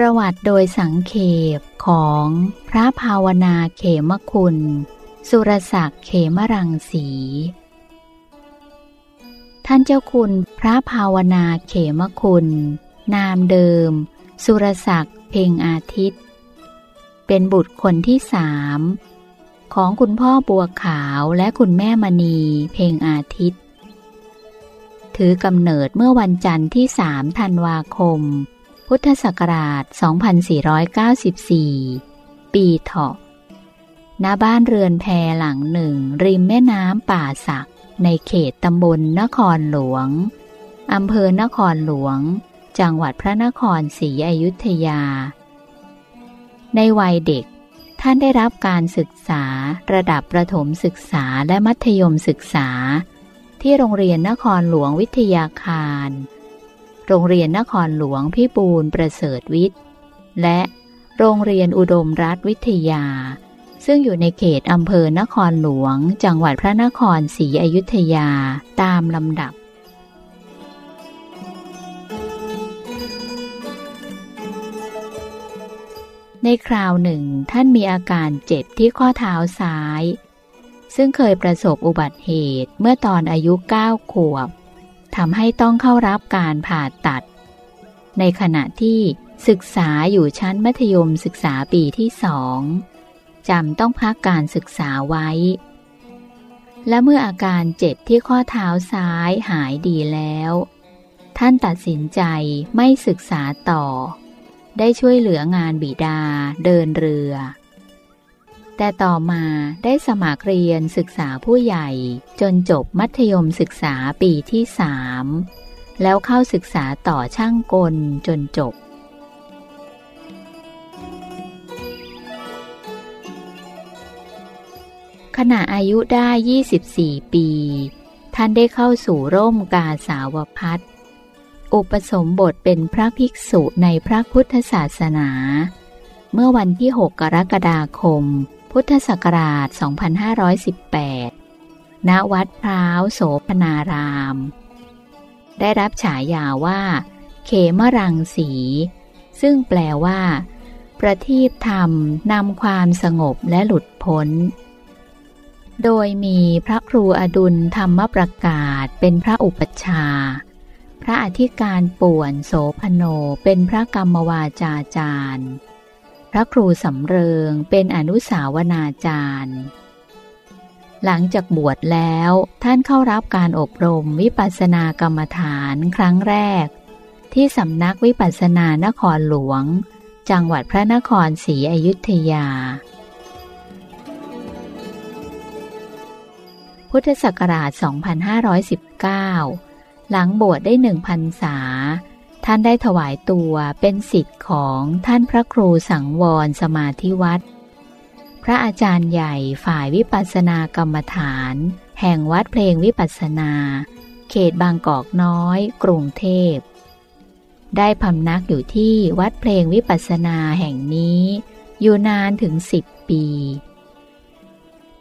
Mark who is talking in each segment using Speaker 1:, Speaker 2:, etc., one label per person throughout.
Speaker 1: ประวัติโดยสังเขปของพระภาวนาเขมคุณ สุรศักดิ์เขมรังสี ท่านเจ้าคุณพระภาวนาเขมคุณ นามเดิม สุรศักดิ์เพ่งอาทิตย์ เป็นบุตรคนที่สามของคุณพ่อบัวขาวและคุณแม่มณีเพ่งอาทิตย์ ถือกำเนิดเมื่อวันจันทร์ที่สามธันวาคม พุทธศักราช 2494 ปีเถาะณบ้านเรือนแพหลังหนึ่ง ริมแม่น้ำป่าสัก ในเขตตำบลนครหลวง อำเภอนครหลวง จังหวัดพระนครศรีอยุธยา ในวัยเด็ก ท่านได้รับการศึกษาระดับประถมศึกษาและมัธยมศึกษา ที่โรงเรียนนครหลวงวิทยาคาร โรงเรียนนครหลวงพิบูลประเสริฐวิทย์ และโรงเรียนอุดมรัฐวิทยา ซึ่งอยู่ในเขตอำเภอนครหลวง จังหวัดพระนครศรีอยุธยาตามลำดับในคราวหนึ่งท่านมีอาการเจ็บที่ข้อเท้าซ้าย ซึ่งเคยประสบอุบัติเหตุเมื่อตอนอายุ 9 ขวบ ทำให้ต้องเข้ารับการผ่าตัด ในขณะที่ศึกษาอยู่ชั้นมัธยมศึกษาปีที่สองจำต้องพักการศึกษาไว้ และเมื่ออาการเจ็บที่ข้อเท้าซ้ายหายดีแล้ว ท่านตัดสินใจไม่ศึกษาต่อ ได้ช่วยเหลืองานบิดาเดินเรือ แต่ต่อมาได้สมัครเรียนศึกษาผู้ใหญ่ จนจบมัธยมศึกษาปีที่สามแล้วเข้าศึกษาต่อช่างกลจนจบ ขณะอายุได้ 24 ปี ท่านได้เข้าสู่ร่มกาสาวพัฒอุปสมบทเป็นพระภิกษุในพระพุทธศาสนา เมื่อวันที่ 6 กรกฎาคม พุทธศักราช 2518 ณ วัดพร้าวโสพนาราม ได้รับฉายาว่า เขมรังสี ซึ่งแปลว่า ประทีปธรรมนำความสงบและหลุดพ้น โดยมีพระครูอดุลธรรมประกาศเป็นพระอุปชา พระอธิการป่วนโสพโนเป็นพระกรรมวาจาจารย์ ระครูสำเริงเป็นอนุสาวนาจารย์ หลังจากบวชแล้วท่านเข้ารับการอบรมวิปัสสนากรรมฐานครั้งแรก ที่สำนักวิปัสสนานครหลวง จังหวัดพระนครศรีอยุธยา พุทธศักราช 2519 หลังบวชได้หนึ่งพรรษา ท่านได้ถวายตัวเป็นสิทธิ์ของท่านพระครูสังวรสมาธิวัดพระอาจารย์ใหญ่ฝ่ายวิปัสสนากรรมฐาน แห่งวัดเพลงวิปัสสนา เขตบางกอกน้อย กรุงเทพ ได้พำนักอยู่ที่วัดเพลงวิปัสสนาแห่งนี้ อยู่นานถึงสิบปี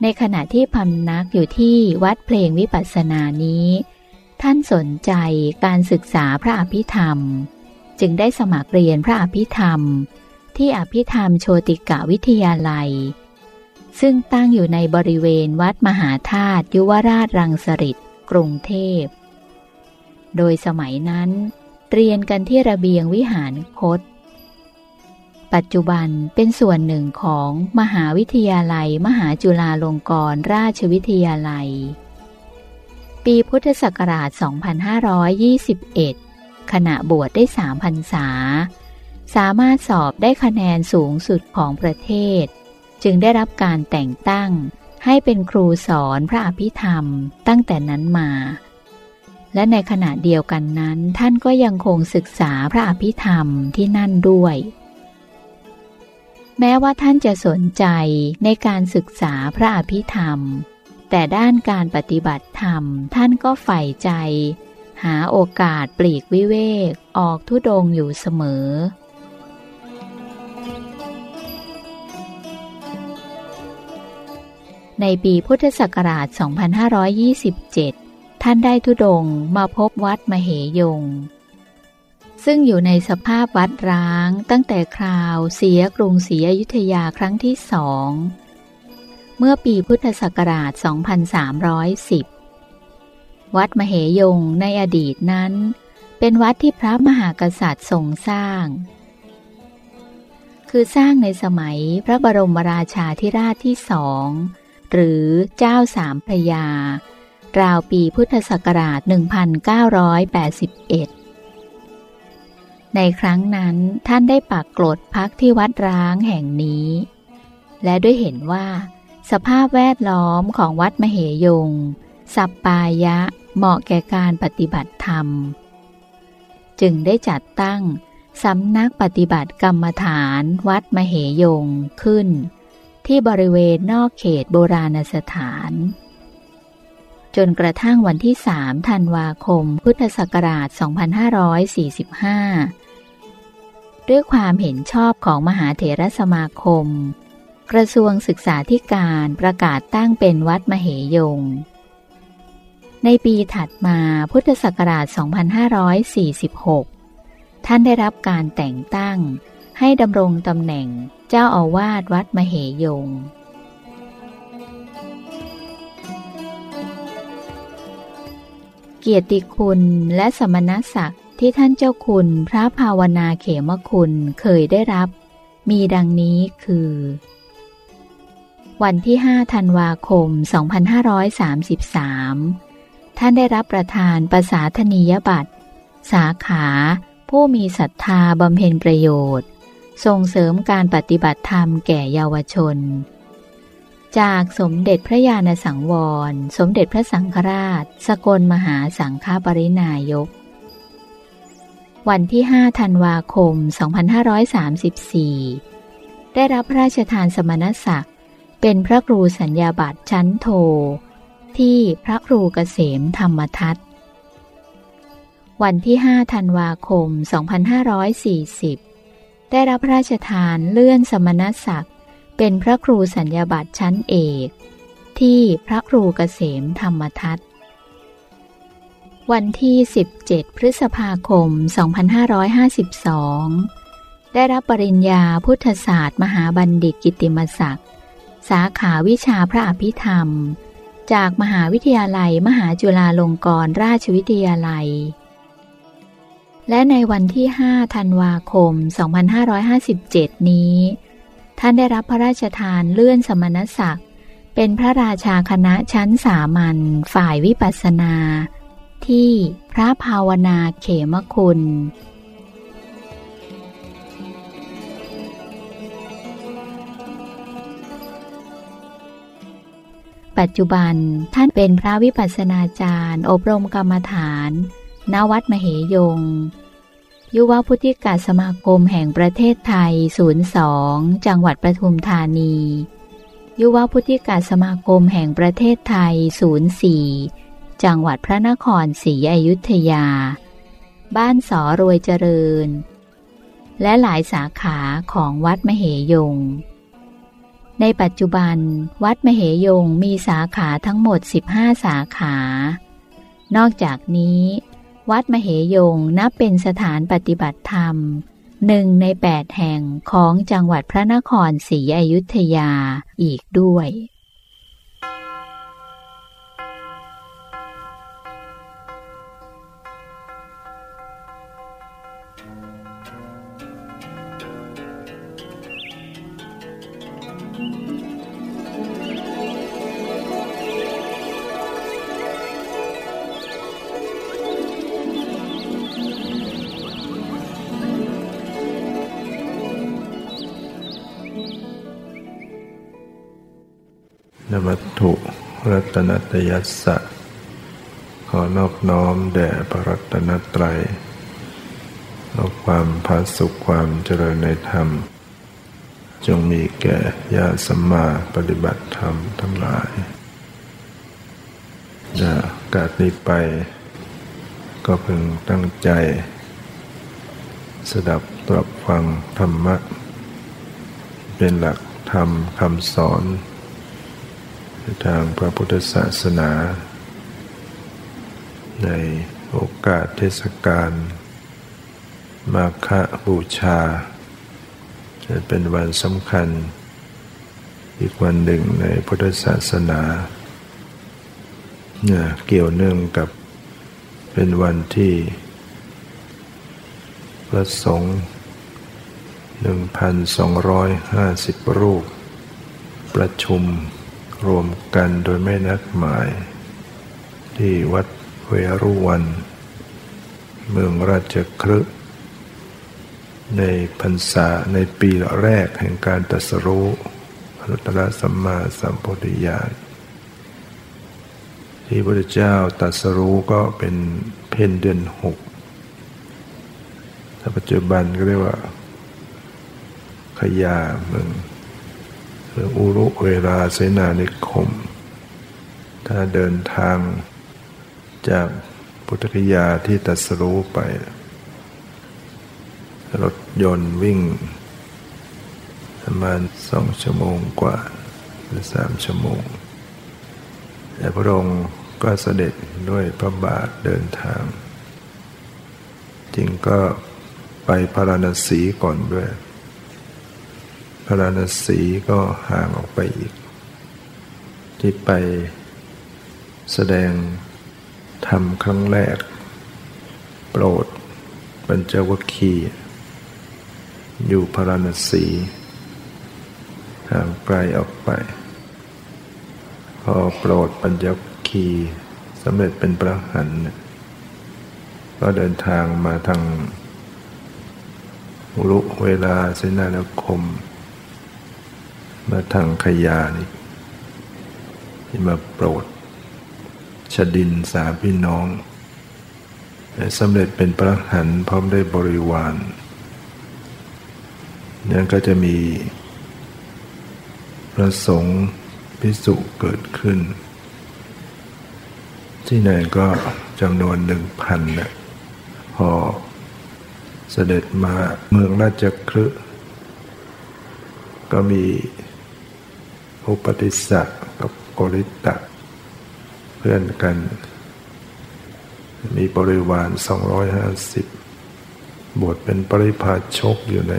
Speaker 1: ในขณะที่พำนักอยู่ที่วัดเพลงวิปัสสนานี้ ท่านสนใจการศึกษาพระอภิธรรม จึงได้สมัครเรียนพระอภิธรรม ที่อภิธรรมโชติกะวิทยาลัย ซึ่งตั้งอยู่ในบริเวณวัดมหาธาตุยุวราชรังสฤษกรุงเทพ โดยสมัยนั้น เรียนกันที่ระเบียงวิหารคต ปัจจุบันเป็นส่วนหนึ่งของมหาวิทยาลัย มหาจุฬาลงกรณราชวิทยาลัย ปีพุทธศักราช 2521 ขณะบวชได้สามพรรษา สามารถสอบได้คะแนนสูงสุดของประเทศ จึงได้รับการแต่งตั้งให้เป็นครูสอนพระอภิธรรมตั้งแต่นั้นมา และในขณะเดียวกันนั้น ท่านก็ยังคงศึกษาพระอภิธรรมที่นั่นด้วย แม้ว่าท่านจะสนใจในการศึกษาพระอภิธรรม แต่ด้านการปฏิบัติธรรมท่านก็ใฝ่ใจ หาโอกาสปลีกวิเวกออกทุดงอยู่เสมอ ในปีพุทธศักราช 2527 ท่านได้ทุดงมาพบวัดมเหยง ซึ่งอยู่ในสภาพวัดร้างตั้งแต่คราวเสียกรุงศรีอยุธยาครั้งที่สอง เมื่อปีพุทธศักราช 2310 วัดมเหยงในอดีตนั้น เป็นวัดที่พระมหากษัตริย์ทรงสร้าง คือสร้างในสมัยพระบรมราชาธิราชที่สอง หรือเจ้าสามพระยา ราวปีพุทธศักราช 1981ในครั้งนั้นท่านได้ปักกรดพักที่วัดร้างแห่งนี้ และด้วยเห็นว่า สภาพแวดล้อมของวัดมเหยง สัปปายะเหมาะแก่การปฏิบัติธรรม จึงได้จัดตั้งสำนักปฏิบัติกรรมฐานวัดมเหยงขึ้น ที่บริเวณนอกเขตโบราณสถาน จนกระทั่งวันที่สามธันวาคมพุทธศักราช 2545 ด้วยความเห็นชอบของมหาเถรสมาคม กระทรวงศึกษาธิการประกาศตั้งเป็นวัดมเหยง ในปีถัดมาพุทธศักราช 2546 ท่านได้รับการแต่งตั้งให้ดำรงตำแหน่งเจ้าอาวาสวัดมเหยงเกียรติคุณและสมณศักดิ์ที่ท่านเจ้าคุณพระภาวนาเขมคุณเคยได้รับ มีดังนี้คือ วันที่ 5 ธันวาคม 2533 ท่านได้รับประทานประสาธนียบัตร สาขา ผู้มีศรัทธาบำเพ็ญประโยชน์ ส่งเสริมการปฏิบัติธรรมแก่เยาวชน จากสมเด็จพระญาณสังวร สมเด็จพระสังฆราช สกลมหาสังฆปรินายก วันที่ 5 ธันวาคม 2534 ได้รับพระราชทานสมณศักดิ์ เป็นพระครูสัญญาบัตรชั้นโท ที่พระครูเกษมธรรมทัตวันที่ 5 ธันวาคม 2540 ได้รับพระราชทานเลื่อนสมณศักดิ์ เป็นพระครูสัญญาบัตรชั้นเอก ที่พระครูเกษมธรรมทัตวันที่ 17 พฤษภาคม 2552 ได้รับปริญญาพุทธศาสตร์ มหาบัณฑิตกิติมศักดิ์ สาขาวิชาพระอภิธรรม จากมหาวิทยาลัยมหาจุฬาลงกรณราชวิทยาลัย และในวันที่ 5 ธันวาคม 2557 นี้ ท่านได้รับพระราชทานเลื่อนสมณศักดิ์ เป็นพระราชาคณะชั้นสามัญฝ่ายวิปัสสนา ที่พระภาวนาเขมคุณ ปัจจุบันท่านเป็นพระวิปัสสนาจารย์ อบรมกรรมฐาน ณ วัดมเหยง ยุวพุทธิกาสมาคมแห่งประเทศไทย 02 จังหวัดปทุมธานี ยุวพุทธิกาสมาคมแห่งประเทศไทย 04 จังหวัดพระนครศรีอยุธยา บ้านสอรวยเจริญ และหลายสาขาของวัดมเหยง ในปัจจุบัน วัดมเหยงมีสาขาทั้งหมด 15 สาขา นอกจากนี้ วัดมเหยงนับเป็นสถานปฏิบัติธรรมหนึ่งในแปดแห่งของจังหวัดพระนครศรีอยุธยาอีกด้วย
Speaker 2: วัตถุรัตนตยัสสะขอนอบน้อมแด่พระรัตนตรัยเอาความพาสุขความเจริญในธรรม จงมีแก่ญาสัมมาปฏิบัติธรรมทั้งหลายจากกาดนี้ไป ก็พึงตั้งใจ สดับตรับฟังธรรมะ เป็นหลักธรรมคำสอน ทางพระพุทธศาสนา ในโอกาสเทศกาลมาฆบูชาจะเป็นวันสำคัญ อีกวันหนึ่งในพุทธศาสนาเนี่ยเกี่ยวเนื่องกับเป็นวันที่ พระสงฆ์1,250 รูป ประชุม รวมกันโดยไม่นัดหมาย ที่วัดเวรุวัน เมืองราชครึในพรรษาในปีแรกแห่งการตรัสรู้พระตรสัมมาสัมพุทธญาณที่พระเจ้าตรัสรู้ก็เป็นเพนเดือนหกถ้าปัจจุบันก็เรียกว่าขยาเมือง หรืออุรุเวลาเสนานิคม ถ้าเดินทางจากพุทธคยาที่ตัสรู้ไป รถยนต์วิ่ง ประมาณสองชั่วโมงกว่า หรือสามชั่วโมง แต่พระองค์ก็เสด็จด้วยพระบาทเดินทาง จริงก็ไปพาราณสีก่อนด้วย พาราณสีก็ห่างออกไปอีก ที่ไปแสดงทำครั้งแรก โปรดปัญจวัคคีย์อยู่พาราณสีห่างไกลออกไป พอโปรดปัญจวัคคีย์สำเร็จเป็นพระหันก็เดินทางมาทางรุเวลาเสนาลคม มาทางขยานี่ที่มาโปรดชดินสาพี่น้องสำเร็จเป็นพระหันพร้อมได้บริวารนั่นก็จะมีพระสงฆ์พิสุเกิดขึ้น ที่ไหนก็จำนวนหนึ่งพันนะพอเสด็จมาเมืองราชคฤห์ก็มี อุปติสสะกับโกริตะ เพื่อนกัน มีบริวาร 250 บวชเป็นปริพาชกอยู่ใน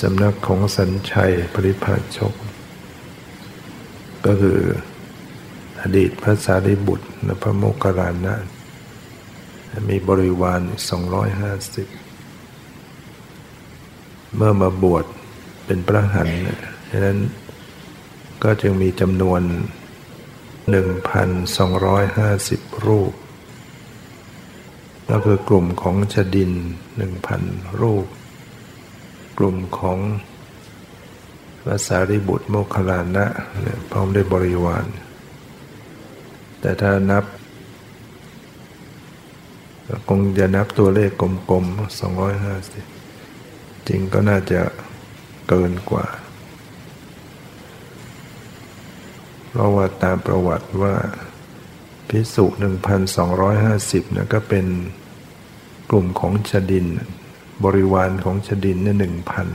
Speaker 2: สำนักของสัญชัยปริพาชก ก็คืออดีตพระสารีบุตรและพระโมคคัลลานะมีบริวาร 250 เมื่อมาบวชเป็นพระหันฉะนั้น ก็จึงมีจำนวน 1,250 รูป ก็คือกลุ่มของชดิน 1,000 รูป กลุ่มของพระสารีบุตรโมคคลานะพร้อมด้วยบริวาร แต่ถ้านับคงจะนับตัวเลขกลมๆ 250 จริงก็น่าจะเกินกว่า เพราะว่าตามประวัติว่าพิสุหนึ่งพันสองร้อยห้าสิบนะก็เป็นกลุ่มของชดิน บริวารของชดินเนี่ยหนึ่งพัน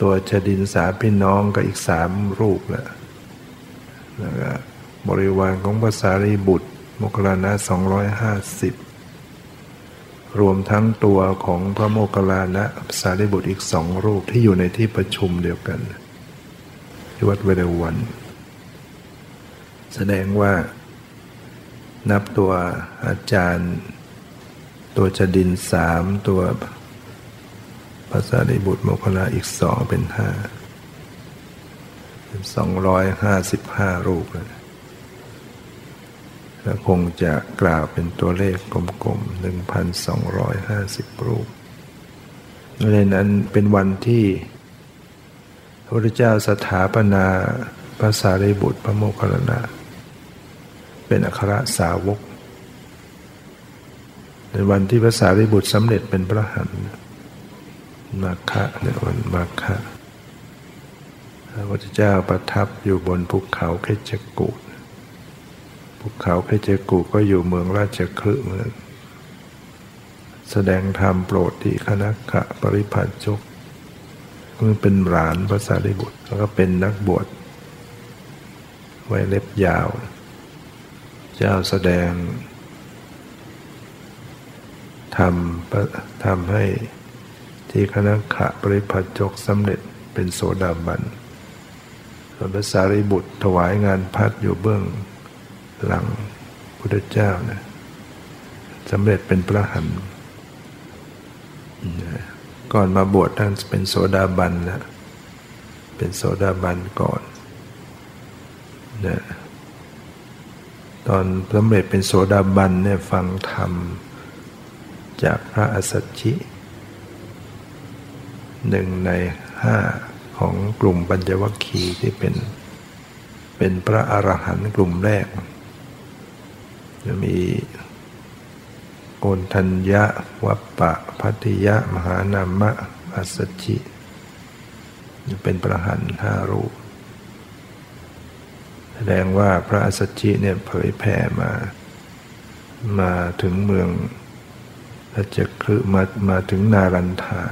Speaker 2: ตัวชดินสาพี่น้องก็อีกสามรูปแหละแล้วก็บริวารของภาษารีบุตรโมคลานะสองร้อยห้าสิบรวมทั้งตัวของพระโมคคัลลานะสารีบุตรอีกสองรูปที่อยู่ในที่ประชุมเดียวกันที่วัดเวเดวัน แสดงว่า นับตัวอาจารย์ ตัวจดินสามตัวภาษาดิบุตรโมคลาอีกสองเป็นห้าเป็นสองร้อยห้าสิบห้ารูปเลยแล้วคงจะกล่าวเป็นตัวเลขกลมๆหนึ่งพันสองร้อยห้าสิบรูปในนั้นเป็นวันที่พระพุทธเจ้าสถาปนาภาษาริบุตรพระโมคคัลลานะ เป็นอัครสาวก ในวันที่พระสารีบุตรสำเร็จเป็นพระหันมาคะในวันมาคะพระพุทธเจ้าประทับอยู่บนภูเขาเพชรกูดภูเขาเพชรกูดก็อยู่เมืองราชคฤห์เมืองแสดงธรรมโปรดที่คณะขะปริพันจกมันเป็นหลานพระสารีบุตรแล้วก็เป็นนักบวชไว้เล็บยาว เจ้าแสดงทำทำให้ที่คณะขะปริพัจกสำเร็จเป็นโสดาบันส่วนพระสารีบุตรถวายงานพัดอยู่เบื้องหลังพุทธเจ้านะสำเร็จเป็นพระหันก่อนมาบวชท่านเป็นโสดาบันนะเป็นโสดาบันก่อนนะ ตอนสำเร็จเป็นโสดาบันเนี่ยฟังธรรม จากพระอสัชชิหนึ่งในห้าของกลุ่มปัญจวัคคีย์ที่เป็นเป็นพระอรหันต์กลุ่มแรก จะมีโกนทัญญะวัปปะพัติยะ มหานามะอัสชิ เป็นพระหันห้ารูป แสดงว่าพระอัสชิเนี่ยเผยแผ่มา มาถึงเมืองราชคฤมามาถึงนารันทา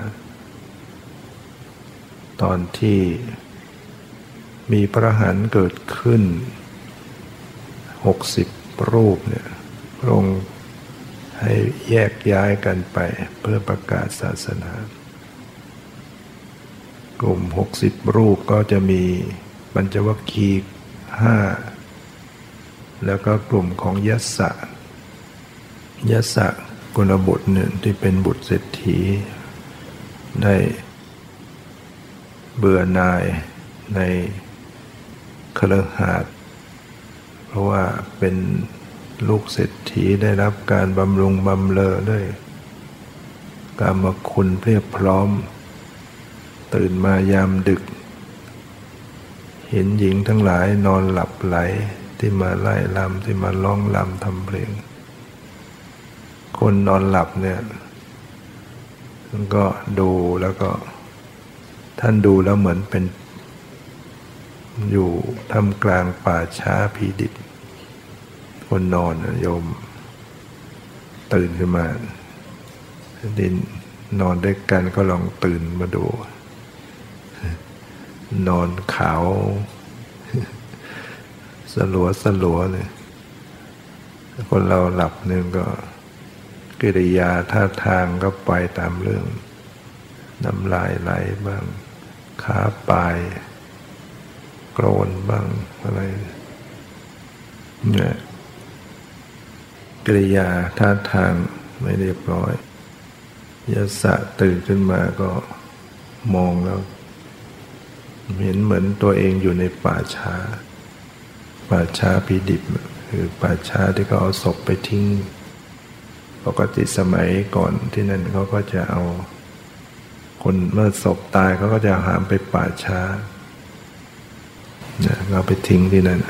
Speaker 2: ตอนที่มีพระหันเกิดขึ้นหกสิบรูปเนี่ยพระองค์ให้แยกย้ายกันไปเพื่อประกาศศาสนา กลุ่มหกสิบรูปก็จะมีปัญจวัคคีย์ ห้าแล้วก็กลุ่มของยัสสะยัสสะกุลบุตรหนึ่งที่เป็นบุตรเศรษฐี ได้เบื่อนายในคลหาดเพราะว่าเป็นลูกเศรษฐีได้รับการบำรุงบำเลอด้วยกรรมคุณเพียบพร้อม ตื่นมายามดึก เห็นหญิงทั้งหลายนอนหลับไหลที่มาไล่ลำที่มาร้องลำทำเพลง คนนอนหลับเนี่ยก็ดูแล้วก็ ท่านดูแล้วเหมือนเป็น อยู่ทำกลางป่าช้าผีดิบ คนนอนโยม ตื่นขึ้นมาดินนอนด้วยกันก็ลองตื่นมาดู นอนขาว สลัวสลัวเนี่ยคนเราหลับหนึ่งก็กิริยาท่าทางก็ไปตามเรื่อง น้ำลายไหลบ้างขาปลายโกรนบ้างอะไรเนี่ยกิริยาท่าทางไม่เรียบร้อยยาสะตื่นขึ้นมาก็มองแล้ว เห็นเหมือนตัวเองอยู่ในป่าช้า ป่าช้าพีดิบ คือป่าช้าที่เขาเอาศพไปทิ้ง ปกติสมัยก่อนที่นั่นเขาก็จะเอา คนเมื่อศพตายเขาก็จะหามไปป่าช้าเนี่ยเราไปทิ้งที่นั่น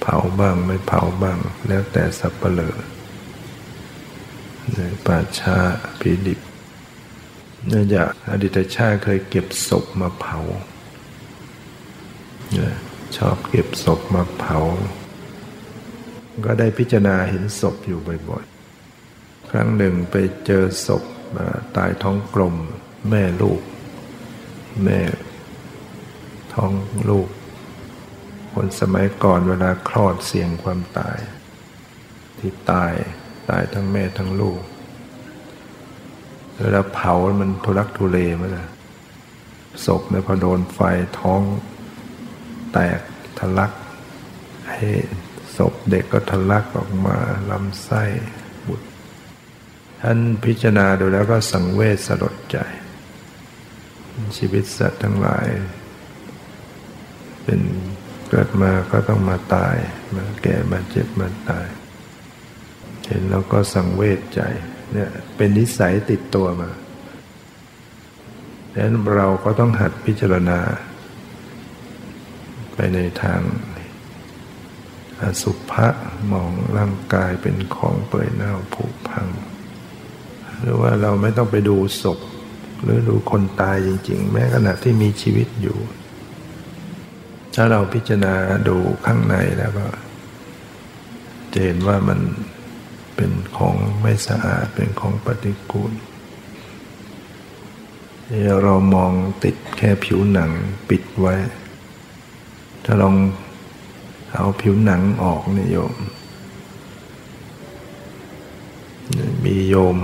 Speaker 2: เผาบ้างไม่เผาบ้าง แล้วแต่สับเปลือในป่าช้าผีดิบ เนื่องจากอดีตชาติเคยเก็บศพมาเผา ชอบเก็บศพมาเผา ก็ได้พิจารณาเห็นศพอยู่บ่อยๆ ครั้งหนึ่งไปเจอศพตายท้องกลม แม่ลูก แม่ท้องลูก คนสมัยก่อนเวลาคลอดเสี่ยงความตาย ที่ตายตายทั้งแม่ทั้งลูก เวลาเผามันทุรักทุเลมั้ยศพเนี่ยพอโดนไฟท้อง แตกทะลัก ให้ศพเด็กก็ทะลักออกมาลำไส้บุบท่านพิจารณาดูแล้วก็สังเวชสลดใจ ชีวิตสัตว์ทั้งหลาย เป็นเกิดมาก็ต้องมาตาย มาแก่มาเจ็บมาตาย เห็นแล้วก็สังเวชใจ เนี่ยเป็นนิสัยติดตัวมาดังนั้นเราก็ต้องหัดพิจารณา ไปในทางอสุภะมองร่างกายเป็นของเปื่อยเน่าผุพัง หรือว่าเราไม่ต้องไปดูศพ หรือดูคนตายจริง ๆ แม้ขณะที่มีชีวิตอยู่ ถ้าเราพิจารณาดูข้างในแล้วก็จะเห็นว่ามัน เป็นของไม่สะอาดเป็นของปฏิกูลเรามองติดแค่ผิวหนังปิดไว้ ถ้าลองเอาผิวหนังออกเนี่ยโยม มีโยม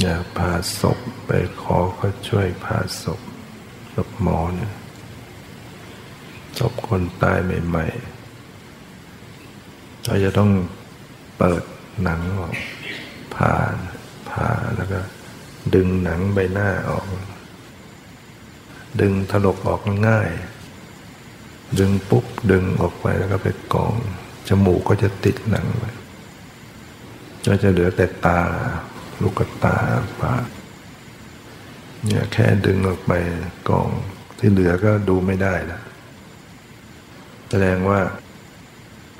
Speaker 2: อยากผ่าศพไปขอเขาช่วยผ่าศพกับหมอเนี่ยศพคนตายใหม่ ๆ เราจะต้องเปิดหนังออกผ่าผ่าแล้วก็ ดึงหนังใบหน้าออก ดึงถลกออกง่าย ดึงปุ๊บดึงออกไปแล้วก็ไปกอง จมูกก็จะติดหนังไปก็จะเหลือแต่ตา ลูกตาปากเนี่ยแค่ดึงออกไปกองที่เหลือก็ดูไม่ได้แล้วแสดงว่า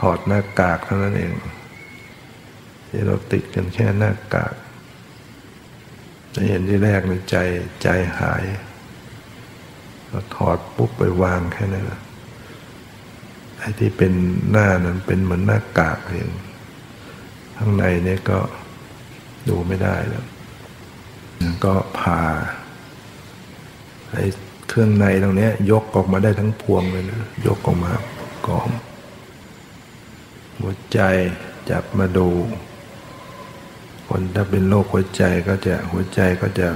Speaker 2: ถอดหน้ากากเท่านั้นเอง ที่เราติดกันแค่หน้ากากจะเห็นที่แรกในใจใจหายเราถอดปุ๊บไปวางแค่นั้นไอ้ที่เป็นหน้านั้นเป็นเหมือนหน้ากากเองข้างในเนี่ยก็ดูไม่ได้แล้วก็ผ่าไอ้เครื่องในตรงนี้ยกออกมาได้ทั้งพวงเลยนะยกออกมากอง หัวใจจับมาดู คนถ้าเป็นโรคหัวใจก็จะหัวใจก็จะ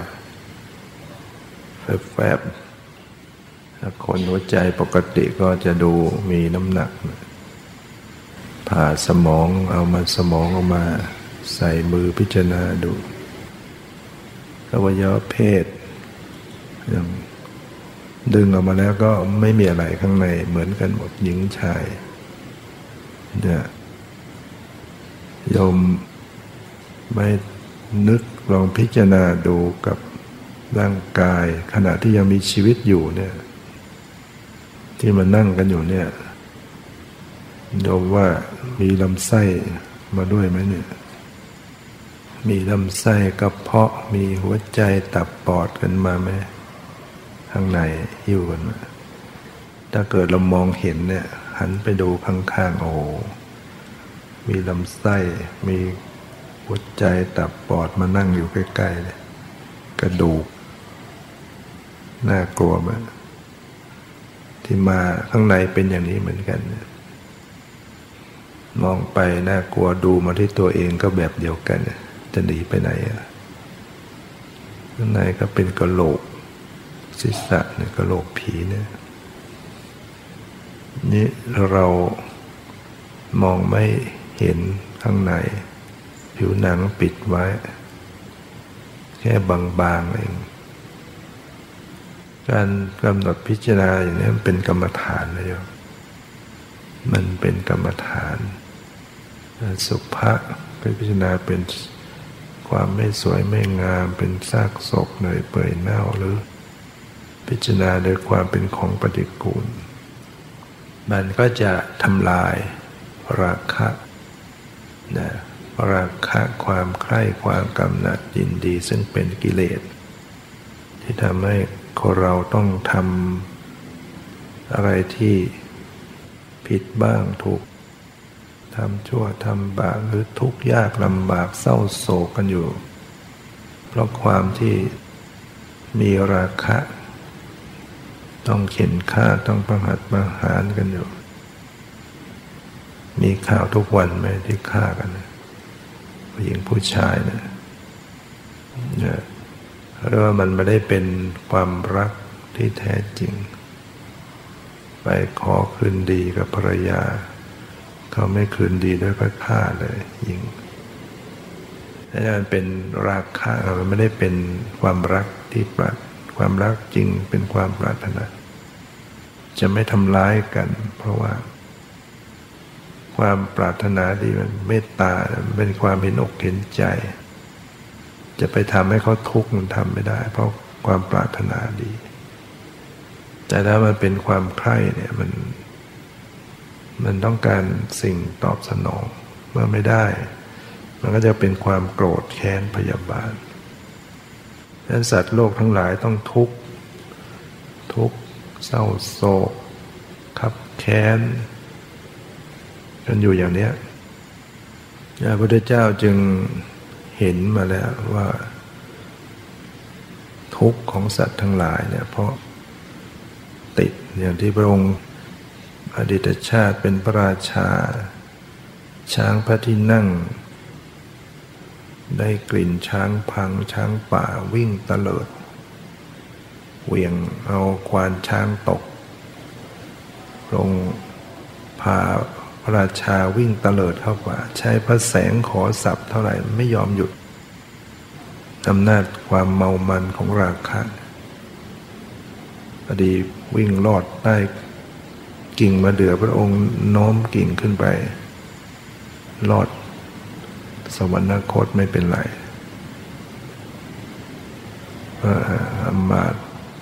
Speaker 2: แฟบๆถ้าคนหัวใจปกติก็จะดูมีน้ำหนัก ผ่าสมองเอามาสมองออกมา ใส่มือพิจารณาดูอวัยวะเพศย่างดึงออกมาแล้วก็ไม่มีอะไรข้างในเหมือนกันหมดหญิงชาย เนี่ยยมไม่นึกลองพิจารณาดูกับร่างกาย ขณะที่ยังมีชีวิตอยู่เนี่ยที่มานั่งกันอยู่เนี่ยโยมว่ามีลำไส้มาด้วยไหมเนี่ยมีลำไส้กระเพาะมีหัวใจตับปอดกันมาไหมข้างในหิ้วกันถ้าเกิดเรามองเห็นเนี่ย หันไปดูข้างๆ โอ้มีลำไส้ มีหัวใจตับปอดมานั่งอยู่ใกล้ๆเลยกระดูก น่ากลัวมากที่มาข้างในเป็นอย่างนี้เหมือนกัน มองไปน่ากลัวดูมาที่ตัวเองก็แบบเดียวกัน จะหนีไปไหนอะข้างในก็เป็นกระโหลกศีรษะเนี่ยกระโหลกผีเนี่ย นี่เรามองไม่เห็นข้างใน ผิวหนังปิดไว้ แค่บางๆเอง การกำหนดพิจารณาอย่างนี้มันเป็นกรรมฐานนะโยมมันเป็นกรรมฐาน สุภะพิจารณาเป็นความไม่สวยไม่งาม เป็นซากศพเนยเปื่อยเน่าหรือ พิจารณาโดยความเป็นของปฏิกูล มันก็จะทำลายราคะนะราคะความใคร่ความกำหนัดยินดีซึ่งเป็นกิเลส ที่ทำให้คนเราต้องทำอะไรที่ผิดบ้างถูกทำชั่วทำบาปหรือทุกข์ยากลำบากเศร้าโศกกันอยู่ เพราะความที่มีราคะ ต้องเข็นฆ่าต้องประหัตประหารกันอยู่ มีข่าวทุกวันไหมที่ฆ่ากันผู้หญิงผู้ชายนะเนี่ยเรียกว่ามันไม่ได้เป็นความรักที่แท้จริง ไปขอคืนดีกับภรรยา เขาไม่คืนดีด้วยพระฆ่าเลยยิงถ้ามันเป็นราคะมันไม่ได้เป็นความรักที่ปราร ความรักจริงเป็นความปรารถนา จะไม่ทำร้ายกัน เพราะว่า ความปรารถนาดีมันเมตตาเป็นความเห็นอกเห็นใจ จะไปทำให้เขาทุกข์มันทำไม่ได้ เพราะความปรารถนาดี แต่ถ้ามันเป็นความใคร่เนี่ยมัน มันต้องการสิ่งตอบสนองเมื่อไม่ได้ มันก็จะเป็นความโกรธแค้นพยาบาท นั้นสัตว์โลกทั้งหลายต้องทุกข์ ทุกข์ เศร้าโศกขับแค้นกันอยู่อย่างนี้พระพุทธเจ้าจึงเห็นมาแล้วว่า ทุกข์ของสัตว์ทั้งหลายเนี่ยเพราะติดอย่างที่พระองค์อดีตชาติเป็นพระราชา ช้างพระที่นั่ง ได้กลิ่นช้างพังช้างป่าวิ่งตะเลิดเหวี่ยงเอาควานช้างตก ลงพาพระราชาวิ่งตะเลิดเข้าป่า ใช้พระแสงขอสับเท่าไหร่ไม่ยอมหยุดอำนาจความเมามันของราคะพอดีวิ่งลอดใต้กิ่งมาเดือพระองค์โน้มกิ่งขึ้นไปลอด วรรคตไม่เป็นไรอามา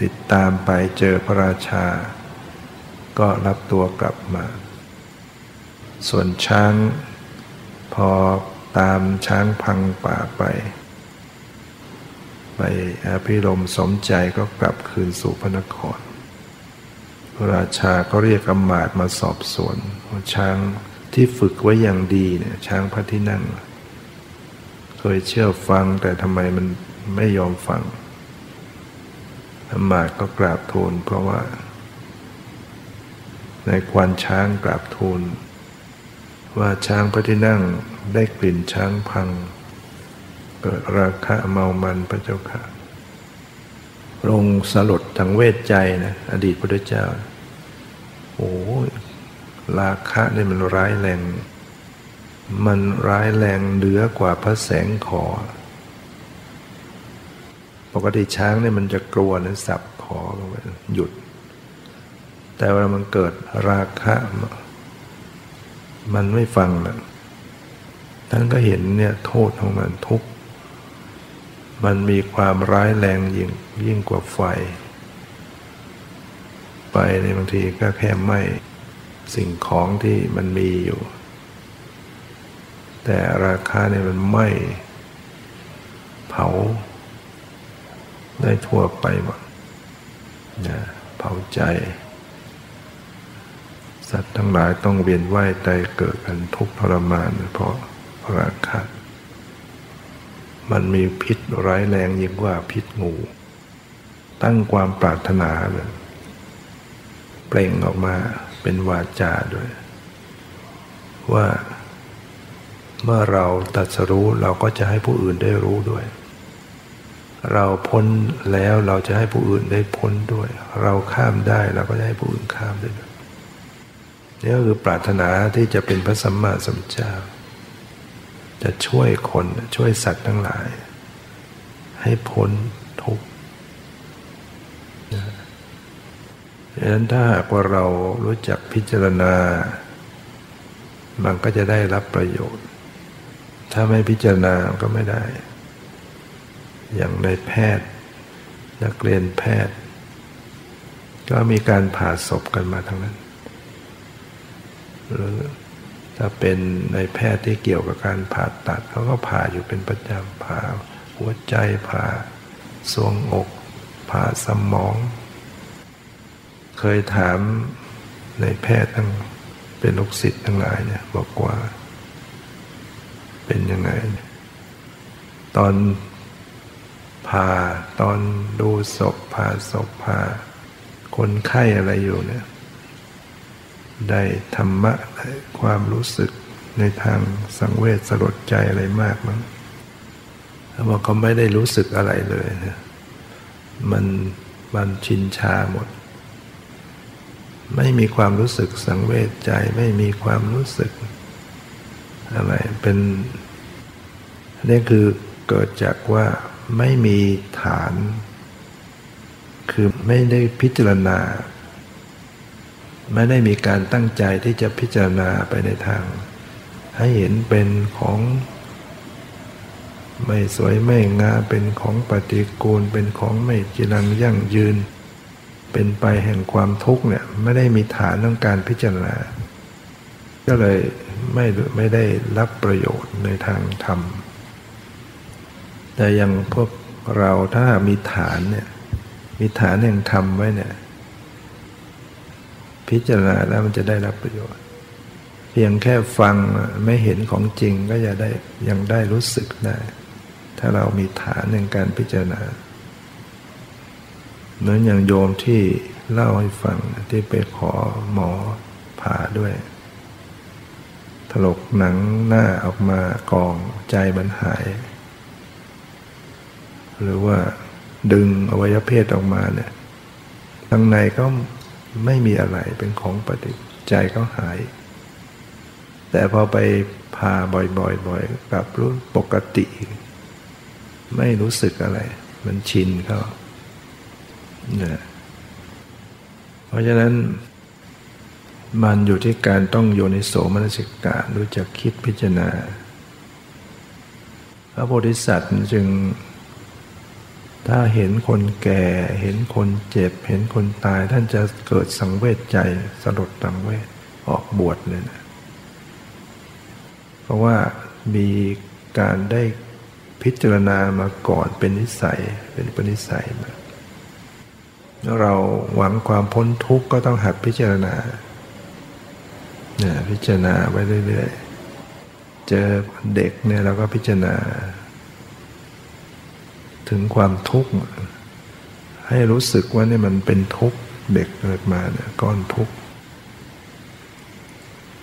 Speaker 2: ติดตามไปเจอพระราชา ก็รับตัวกลับมา ส่วนช้างพอตามช้างพังป่าไป ไปอภิรมสมใจก็กลับคืนสู่พระนคร พระราชาก็เรียกอมาตมาสอบสวนช้างที่ฝึกไว้อย่างดีเนี่ยช้างพระที่นั่งเคยเชื่อฟังแต่ทำไมมันไม่ยอมฟังอมาก็กราบทูลเพราะว่า ในควันช้างกราบทูล ว่าช้างพระที่นั่งได้กลิ่นช้างพัง เกิดราคะเมามันพระเจ้าค่ะลงสลดทางเวทใจนะอดีตพระเจ้า โอ้ราคะนี่มันร้ายแรง มันร้ายแรงเหนือกว่าพระแสงขอ ปกติช้างเนี่ยมันจะกลัวนะสับขอลงไปหยุด แต่เวลามันเกิดราคะ มันไม่ฟังนะท่านก็เห็นเนี่ยโทษของมันทุก มันมีความร้ายแรงยิ่งยิ่งกว่าไฟไปในบางทีก็แค่ไหมสิ่งของที่มันมีอยู่ แต่ราคาเนี่ยมันไม่เผา ได้ทั่วไปหมดนะเผาใจ สัตว์ทั้งหลายต้องเวียนว่ายตายเกิดกันทุกทรมาน เพราะราคะ มันมีพิษร้ายแรงยิ่งกว่าพิษงู ตั้งความปรารถนาเลยเปล่งออกมาเป็นวาจาด้วย ว่า เมื่อเราตัดสรู้เราก็จะให้ผู้อื่นได้รู้ด้วย เราพ้นแล้วเราจะให้ผู้อื่นได้พ้นด้วย เราข้ามได้เราก็จะให้ผู้อื่นข้ามได้ด้วยนี่ก็คือปรารถนาที่จะเป็นพระสัมมาสัมพุทธเจ้า จะช่วยคนช่วยสัตว์ทั้งหลาย ให้พ้นทุกข์ดังนั้นถ้าหากว่าเรารู้จักพิจารณา มันก็จะได้รับประโยชน์ ถ้าไม่พิจารณาก็ไม่ได้ อย่างในแพทย์ นักเรียนแพทย์ ก็มีการผ่าศพกันมาทั้งนั้น หรือถ้าเป็นในแพทย์ที่เกี่ยวกับการผ่าตัดเขาก็ผ่าอยู่เป็นประจำผ่าหัวใจผ่าสวงอกผ่าสมอง เคยถามในแพทย์ทั้งเป็นลูกศิษย์ทั้งหลายเนี่ยบอกว่า เป็นยังไง ตอนผ่าตอนดูศพผ่าศพผ่าคนไข้อะไรอยู่เนี่ย ได้ธรรมะได้ความรู้สึกในทางสังเวชสลดใจอะไรมากมั้งเขาบอกเขาไม่ได้รู้สึกอะไรเลยนะมันมันชินชาหมด ไม่มีความรู้สึกสังเวชใจ ไม่มีความรู้สึก อะไรเป็นนี่คือเกิดจากว่าไม่มีฐาน คือไม่ได้พิจารณา ไม่ได้มีการตั้งใจที่จะพิจารณาไปในทาง ให้เห็นเป็นของไม่สวยไม่งามเป็นของปฏิกูล เป็นของไม่จีรังยั่งยืน เป็นไปแห่งความทุกข์เนี่ยไม่ได้มีฐานต้องการพิจารณา ก็เลย ไม่ไม่ได้รับประโยชน์ในทางธรรม แต่ยังพวกเราถ้ามีฐานเนี่ยมีฐานแห่งธรรมไว้เนี่ยพิจารณาแล้วมันจะได้รับประโยชน์ เพียงแค่ฟังไม่เห็นของจริงก็จะได้ยังได้รู้สึกได้ ถ้าเรามีฐานในการพิจารณาเหมือนอย่างโยมที่เล่าให้ฟังที่ไปขอหมอผ่าด้วย ถลกหนังหน้าออกมากองใจมันหาย หรือว่าดึงอวัยวะเพศออกมาเนี่ยข้างในก็ไม่มีอะไรเป็นของปฏิใจก็หาย แต่พอไปพาบ่อยๆกลับรู้ปกติ ไม่รู้สึกอะไร มันชินเขาเนี่ยเพราะฉะนั้น มันอยู่ที่การต้องโยนิโสมนสิการรู้จักคิดพิจารณา พระโพธิสัตว์จึง ถ้าเห็นคนแก่ เห็นคนเจ็บ เห็นคนตาย ท่านจะเกิดสังเวชใจสลดสังเวชออกบวชเลยนะ เพราะว่ามีการได้พิจารณามาก่อนเป็นนิสัยเป็นปณิสัยมาเราหวังความพ้นทุกข์ก็ต้องหัดพิจารณา เนี่ยพิจารณาไปเรื่อยๆ เจอเด็กเนี่ยเราก็พิจารณา ถึงความทุกข์ให้รู้สึกว่านี่มันเป็นทุกข์เด็กเกิดมาเนี่ยก้อนทุกข์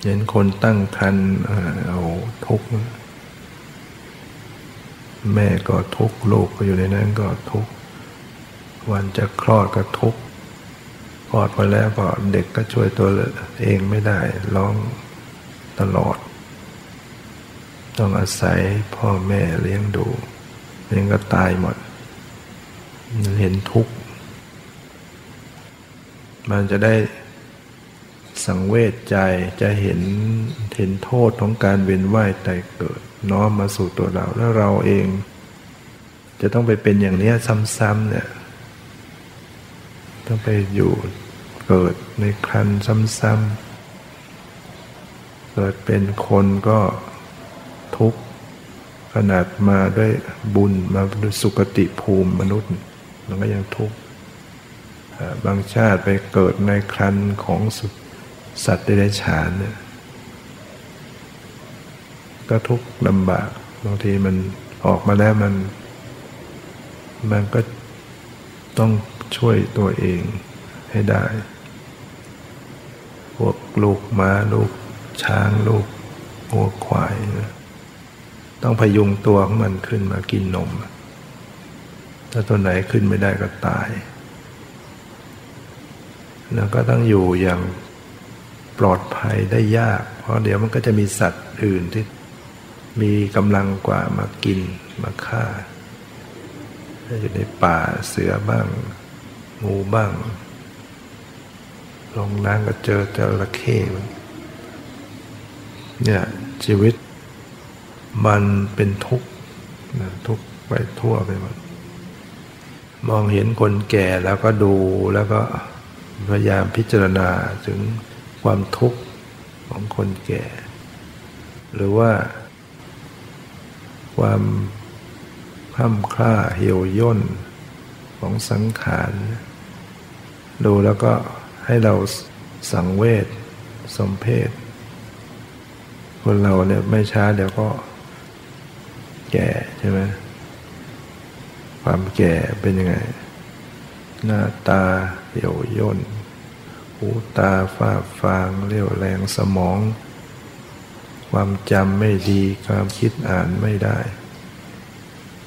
Speaker 2: เห็นคนตั้งครรภ์เอาทุกข์แม่ก็ทุกข์ลูกก็อยู่ในนั้นก็ทุกข์วันจะคลอดก็ทุกข์ คลอดไปแล้วก็เด็กก็ช่วยตัวเองไม่ได้ร้องตลอด ต้องอาศัยพ่อแม่เลี้ยงดูเลี้ยงก็ตายหมด เห็นทุกข์ มันจะได้สังเวชใจจะเห็นเห็นโทษของการเวียนว่ายตายเกิด น้อมมาสู่ตัวเรา แล้วเราเอง จะต้องไปเป็นอย่างนี้ซ้ำๆเนี่ย ต้องไปอยู่เกิดในครันซ้ำๆ เกิดเป็นคนก็ทุกข์ขนาดมาด้วยบุญมาด้วยสุคติภูมิมนุษย์ มันก็ยังทุกข์บางชาติไปเกิดในครันของสัตว์เดรัจฉานเนี่ยก็ทุกข์ลำบากบางทีมันออกมาแล้วมัน มันก็ต้อง ช่วยตัวเองให้ได้ พวกลูกม้าลูกช้างลูกวัวควายนะต้องพยุงตัวของมันขึ้นมากินนม ถ้าตัวไหนขึ้นไม่ได้ก็ตาย แล้วก็ต้องอยู่อย่างปลอดภัยได้ยาก เพราะเดี๋ยวมันก็จะมีสัตว์อื่นที่มีกำลังกว่ามากินมาฆ่าอยู่ในป่าเสือบ้าง งูบ้าง ลงน้ำก็เจอจระเข้เนี่ยชีวิตมันเป็นทุกข์ทุกข์ไปทั่วไปหมดมองเห็นคนแก่แล้วก็ดูแล้วก็พยายามพิจารณาถึงความทุกข์ของคนแก่ หรือว่า ความห้ำคล้าเหี่ยวย่น ของสังขารดูแล้วก็ให้เราสังเวชสมเพศคนเราเนี่ยไม่ช้าเดี๋ยวก็แก่ใช่ไหมความแก่เป็นยังไง หน้าตาเหี่ยวย่นหูตาฝ้าฟางเรียวแรงสมอง ความจำไม่ดีความคิดอ่านไม่ได้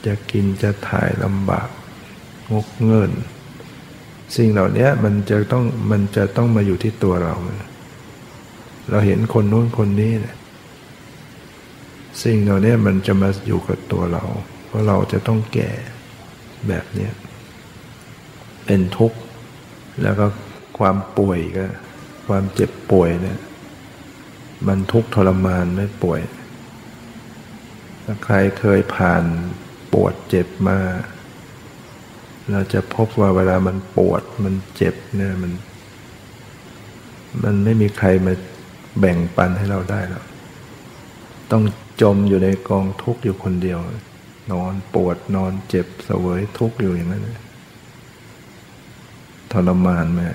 Speaker 2: จะกินจะถ่ายลำบาก งกเงิน สิ่งเหล่านี้มันจะต้องมันจะต้องมาอยู่ที่ตัวเรา เราเห็นคนนู้นคนนี้เนี่ยสิ่งเหล่านี้มันจะมาอยู่กับตัวเรา เพราะเราจะต้องแก่แบบนี้เป็นทุกข์ แล้วก็ความป่วยก็ ความเจ็บป่วยเนี่ยมันทุกข์ทรมานไม่ป่วย ถ้าใครเคยผ่านปวดเจ็บมา เราจะพบว่าเวลามันปวดมันเจ็บเนี่ยมัน มันไม่มีใครมาแบ่งปันให้เราได้หรอกต้องจมอยู่ในกองทุกข์อยู่คนเดียว นอนปวดนอนเจ็บเสวยทุกข์อยู่อย่างนั้นทรมานมา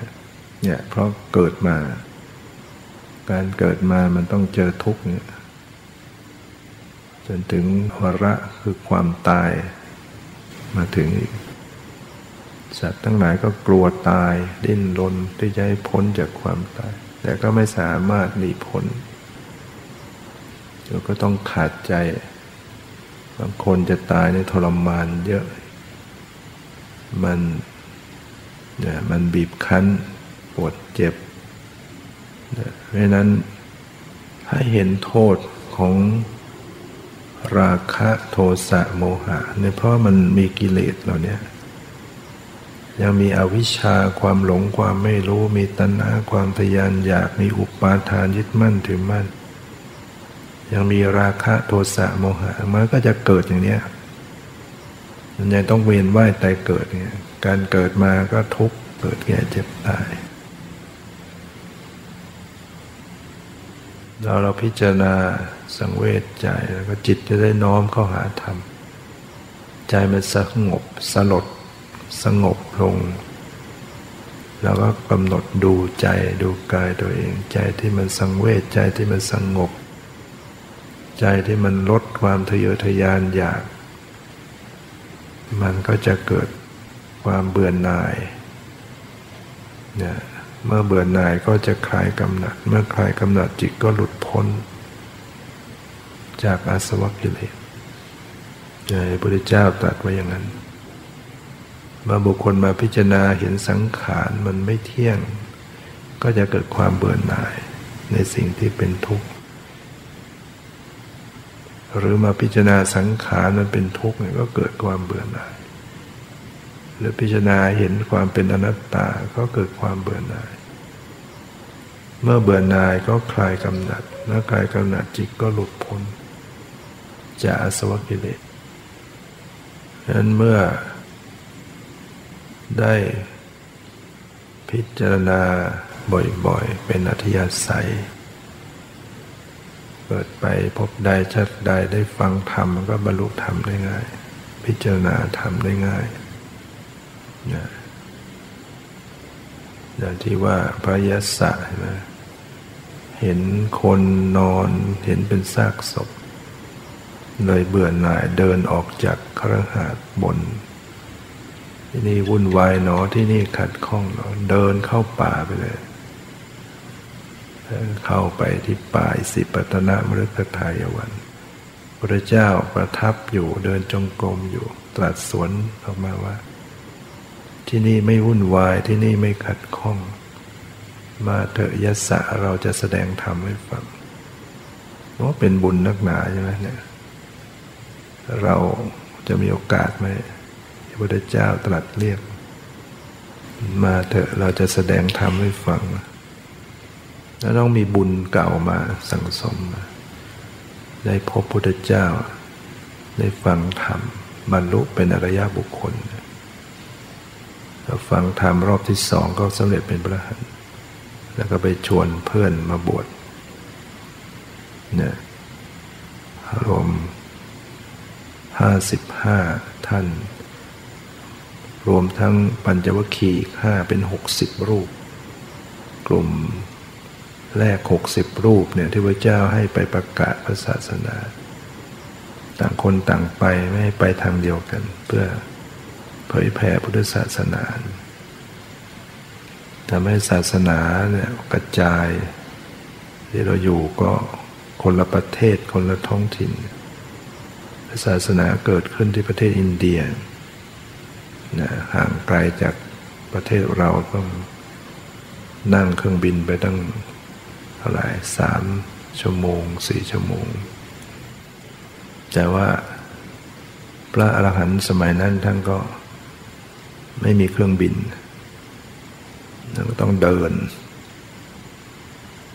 Speaker 2: เนี่ยเพราะเกิดมา การเกิดมามันต้องเจอทุกข์เนี่ยจนถึงวระคือความตายมาถึงอีก สัตว์ทั้งหลายก็กลัวตาย ดิ้นรนที่จะให้พ้นจากความตาย แต่ก็ไม่สามารถหนีพ้นเราก็ต้องขาดใจ บางคนจะตายในทรมานเยอะ มันเนี่ยมันบีบคั้นปวดเจ็บเพราะนั้นให้เห็นโทษของราคะโทสะโมหะเนี่ยเพราะมันมีกิเลสเหล่านี้ ยังมีอวิชชาความหลงความไม่รู้มีตัณหาความทยานอยากมีอุปาทานยึดมั่นถือมั่น ยังมีราคะโทสะโมหะมันก็จะเกิดอย่างนี้มันยังต้องเวียนว่ายตายเกิดเนี่ยการเกิดมาก็ทุกข์เกิดแก่เจ็บตายเราเราพิจารณาสังเวชใจแล้วก็จิตจะได้น้อมเข้าหาธรรม ใจมันสงบสลด สงบลง แล้วก็กำหนดดูใจดูกายตัวเอง ใจที่มันสังเวชใจที่มันสงบ ใจที่มันลดความทะเยอทะยานอยาก มันก็จะเกิดความเบื่อหน่ายเนี่ยเมื่อเบื่อหน่ายก็จะคลายกำหนัด เมื่อคลายกำหนัดจิตก็หลุดพ้น จากอาสวะกิเลสพระพุทธเจ้าตรัสไว้อย่างนั้น มื่อบุคคลมาพิจารณาเห็นสังขารมันไม่เที่ยง ก็จะเกิดความเบื่อหน่ายในสิ่งที่เป็นทุกข์ หรือมาพิจารณาสังขารมันเป็นทุกข์เนี่ยก็เกิดความเบื่อหน่าย หรือพิจารณาเห็นความเป็นอนัตตาก็เกิดความเบื่อหน่าย เมื่อเบื่อหน่ายก็คลายกำหนัดเมื่อคลายกำหนัดจิตก็หลุดพ้นจากอสวกิเลสนั้นเมื่อ ได้พิจารณาบ่อยๆ เป็นอัธยาศัยเปิดไปพบได้ชัดได้ได้ฟังธรรมมันก็บรรลุธรรมได้ง่าย พิจารณาธรรมได้ง่ายอย่างที่ว่าพระยศะนะเห็นคนนอนเห็นเป็นซากศพ เลยเบื่อหน่ายเดินออกจากครหาดบน ที่นี่วุ่นวายเนอที่นี่ขัดข้องเนอเดินเข้าป่าไปเลย เข้าไปที่ป่าสิปตนามฤคทายวันพระเจ้าประทับอยู่เดินจงกรมอยู่ ตรัสสวนออกมาว่า ที่นี่ไม่วุ่นวายที่นี่ไม่ขัดข้อง มาเถอะยศะเราจะแสดงธรรมให้ฟังว่าเป็นบุญนักหนาใช่ไหมเนี่ย เราจะมีโอกาสไหม ระพุทธเจ้าตรัสเรียก มาเถอะเราจะแสดงธรรมให้ฟัง แล้วต้องมีบุญเก่ามาสั่งสมมาได้พบพุทธเจ้า ได้ฟังธรรมบรรลุเป็นอริยบุคคลฟังธรรมรอบที่สองก็สำเร็จเป็นพระหันแล้วก็ไปชวนเพื่อนมาบวชเนี่ยรวมห้าสิบห้าท่าน รวมทั้งปัญจวัคคีย์ห้าเป็นหกสิบรูป กลุ่มแรกหกสิบรูปเนี่ยที่พระเจ้าให้ไปประกาศพระศาสนา ต่างคนต่างไปไม่ให้ไปทางเดียวกัน เพื่อเผยแผ่พุทธศาสนาทำให้ศาสนาเนี่ยกระจาย ที่เราอยู่ก็คนละประเทศคนละท้องถิ่นศาสนาเกิดขึ้นที่ประเทศอินเดีย นะห่างไกลจากประเทศเราต้องนั่งเครื่องบินไปตั้งเท่าไหร่สามชั่วโมงสี่ชั่วโมง แต่ว่าพระอรหันต์สมัยนั้นท่านก็ไม่มีเครื่องบินเราก็ต้องเดิน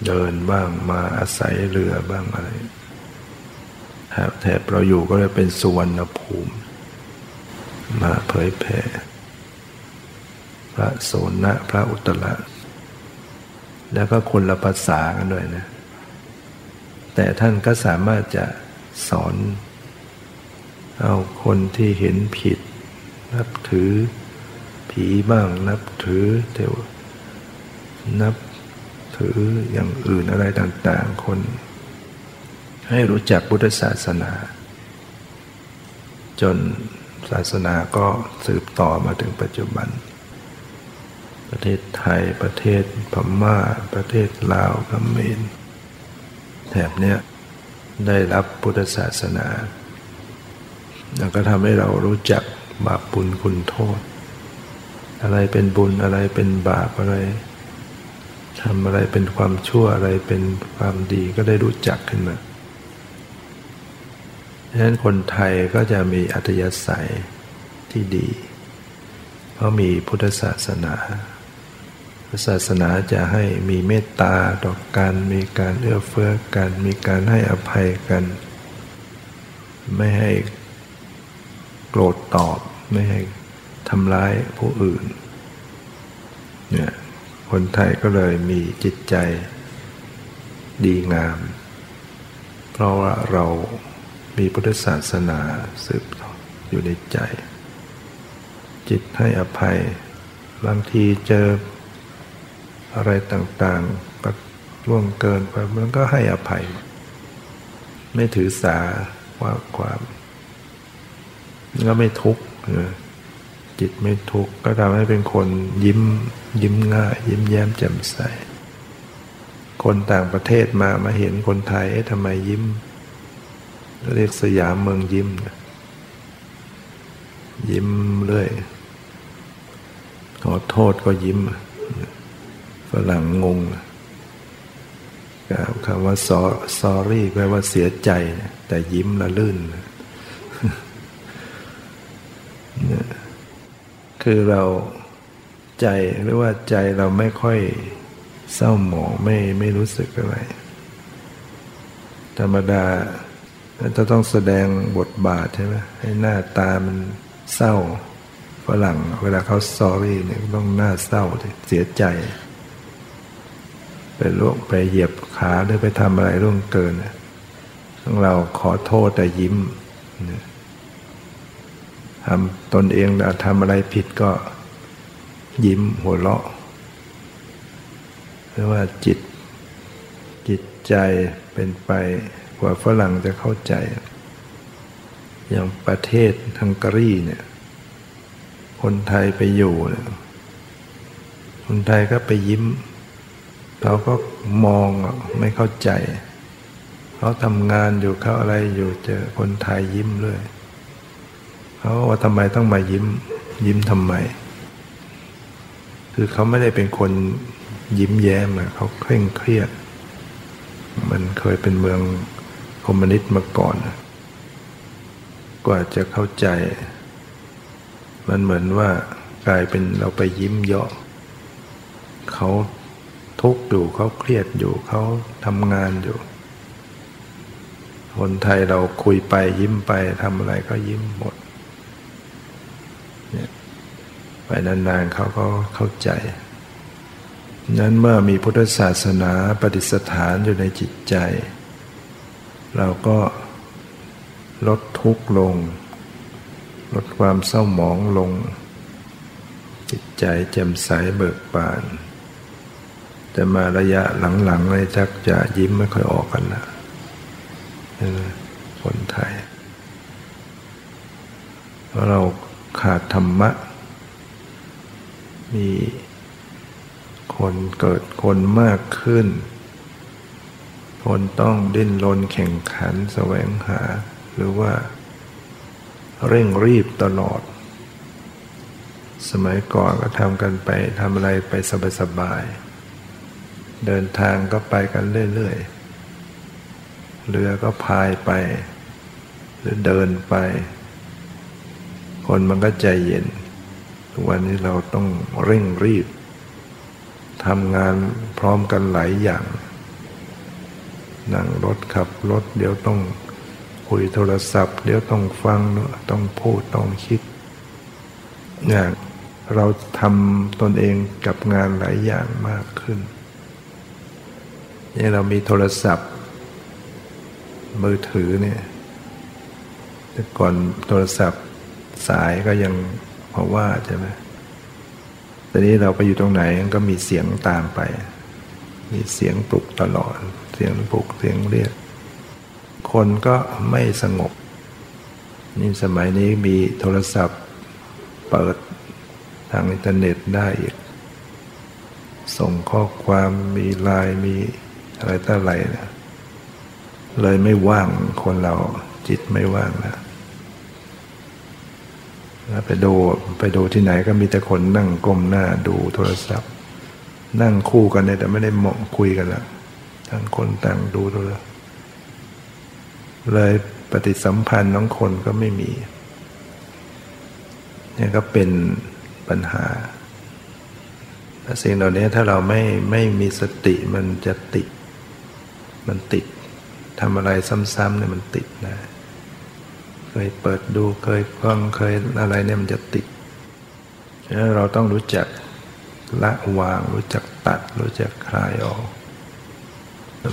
Speaker 2: เดินบ้างมาอาศัยเรือบ้างอะไรแถบเราอยู่ก็เลยเป็นสุวรรณภูมิ มาเผยแผ่พระโสนะ พระอุตระ แล้วก็คนละภาษากันด้วยนะ แต่ท่านก็สามารถจะสอน เอาคนที่เห็นผิด นับถือผีบ้าง นับถือเทวนับถืออย่างอื่นอะไรต่างๆ คน ให้รู้จักพุทธศาสนา จน ศาสนาก็สืบต่อมาถึงปัจจุบัน ประเทศไทยประเทศพม่า ประเทศลาวกัมเมนแถบเนี้ยได้รับพุทธศาสนา แล้วก็ทำให้เรารู้จักบาปบุญคุณโทษ อะไรเป็นบุญอะไรเป็นบาปอะไรทำอะไรเป็นความชั่วอะไรเป็นความดีก็ได้รู้จักขึ้นมา ดังนั้นคนไทยก็จะมีอัตยสัยที่ดี เพราะมีพุทธศาสนาศาสนาจะให้มีเมตตาต่อกันมีการเอื้อเฟื้อกัน มีการให้อภัยกัน ไม่ให้โกรธตอบ ไม่ให้ทำร้ายผู้อื่นเนี่ยคนไทยก็เลยมีจิตใจดีงาม เพราะว่าเรา มีพุทธศาสนาสืบอยู่ในใจ จิตให้อภัย บางทีเจออะไรต่างๆก็ล่วงเกินไปมันก็ให้อภัย ไม่ถือสาว่าความก็ไม่ทุกข์จิตไม่ทุกข์ก็ทำให้เป็นคนยิ้มยิ้มง่าย ยิ้มแย้มแจ่มใส คนต่างประเทศมามาเห็นคนไทยทำไมยิ้ม เรียกสยามเมืองยิ้ม ยิ้มเรื่อย ขอโทษก็ยิ้มฝรั่งงงคำว่า sorry แปลว่าเสียใจ แต่ยิ้มละลื่น คือเราใจหรือว่าใจเราไม่ค่อยเศร้าหมองไม่ไม่รู้สึกอะไร ธรรมดา จะต้องแสดงบทบาทใช่ไหมให้หน้าตามันเศร้าฝรั่งเวลาเขา sorry เนี่ยต้องหน้าเศร้าเสียใจ ไปล่วงไปเหยียบขาหรือไปทำอะไรร่วงเกินต้องเราขอโทษแต่ยิ้มทำตนเองทำอะไรผิดก็ยิ้มหัวเราะเพราะว่าจิตจิตใจเป็นไป กว่าฝรั่งจะเข้าใจ อย่างประเทศฮังการีเนี่ย คนไทยไปอยู่เนี่ยคนไทยก็ไปยิ้มเราก็มองไม่เข้าใจเขาทำงานอยู่เขาอะไรอยู่เจอคนไทยยิ้มเลยเขาว่าทำไมต้องมายิ้ม ยิ้มทำไม คือเขาไม่ได้เป็นคนยิ้มแย้มเขาเคร่งเครียด มันเคยเป็นเมือง คอมมิวนิสต์มาก่อน กว่าจะเข้าใจ มันเหมือนว่ากลายเป็นเราไปยิ้มเยาะเขาทุกข์อยู่เขาเครียดอยู่เขาทำงานอยู่ คนไทยเราคุยไปยิ้มไปทำอะไรก็ยิ้มหมดเนี่ยไปนานๆเขาก็เข้าใจนั้นเมื่อมีพุทธศาสนาปฏิสถานอยู่ในจิตใจ เราก็ลดทุกข์ลง ลดความเศร้าหมองลง จิตใจแจ่มใสเบิกบาน แต่มาระยะหลังๆเลยชักจะยิ้มไม่ค่อยออกกันนะคนไทย เพราะเราขาดธรรมะ มีคนเกิดคนมากขึ้น คนต้องดิ้นรนแข่งขันแสวงหา หรือว่า เร่งรีบตลอด สมัยก่อนก็ทำกันไปทำอะไรไปสบายๆเดินทางก็ไปกันเรื่อยๆเรือก็พายไป หรือเดินไป คนมันก็ใจเย็นทุกวันนี้เราต้องเร่งรีบทำงานพร้อมกันหลายอย่าง นั่งรถขับรถ เดี๋ยวต้องคุยโทรศัพท์ เดี๋ยวต้องฟังต้องพูดต้องคิดอย่างเราทำตนเองกับงานหลายอย่างมากขึ้นนี่เรามีโทรศัพท์ มือถือเนี่ยแต่ก่อนโทรศัพท์สายก็ยังพอว่าใช่ไหมแต่นี้เราไปอยู่ตรงไหนก็มีเสียงตามไป มีเสียงปลุกตลอด เสียงปลุกเสียงเรียก คนก็ไม่สงบ นี่สมัยนี้มีโทรศัพท์เปิดทางอินเทอร์เน็ตได้อีก ส่งข้อความมีไลน์มีอะไรต่ออะไรนะเลยไม่ว่างคนเราจิตไม่ว่างนะแล้วไปดูไปดูที่ไหนก็มีแต่คนนั่งก้มหน้าดูโทรศัพท์ นั่งคู่กันเนี่ยแต่ไม่ได้มองคุยกันละ ทั้งคนต่างดูโทรศัพท์เลยปฏิสัมพันธ์น้องคนก็ไม่มีเนี่ยก็เป็นปัญหาสิ่งเหล่านี้ถ้าเราไม่ไม่มีสติมันจะติด มันติดทำอะไรซ้ำๆเนี่ยมันติดนะเคยเปิดดูเคยฟังเคยอะไรเนี่ยมันจะติดฉะนั้นเราต้องรู้จักละวางรู้จักตัด รู้จักคลายออก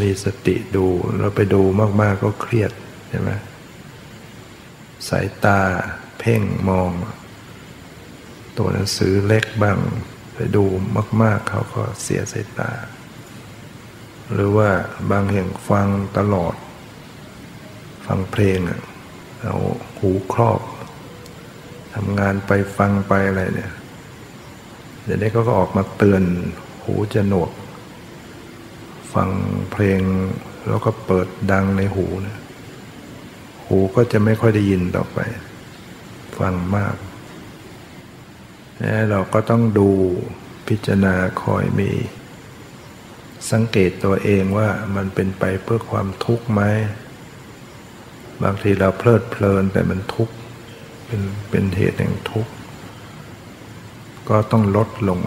Speaker 2: มีสติดูเราไปดูมาก ๆ ก็เครียดใช่ไหมสายตาเพ่งมอง ตัวหนังสือเล็กบ้าง ไปดูมาก ๆ เขาก็เสียสายตา หรือว่าบางแห่งฟังตลอด ฟังเพลงเอาหูครอบทำงานไปฟังไปอะไรเนี่ยเดี๋ยวนี้ก็ออกมาเตือนหูจะหนวก ฟังเพลงแล้วก็เปิดดังในหูเนี่ยหูก็จะไม่ค่อยได้ยินต่อไป ฟังมากเราก็ต้องดูพิจารณาคอยมี สังเกตตัวเองว่ามันเป็นไปเพื่อความทุกข์ไหมบางทีเราเพลิดเพลินแต่มันทุกข์เป็นเป็นเหตุแห่งทุกข์ก็ต้องลดลง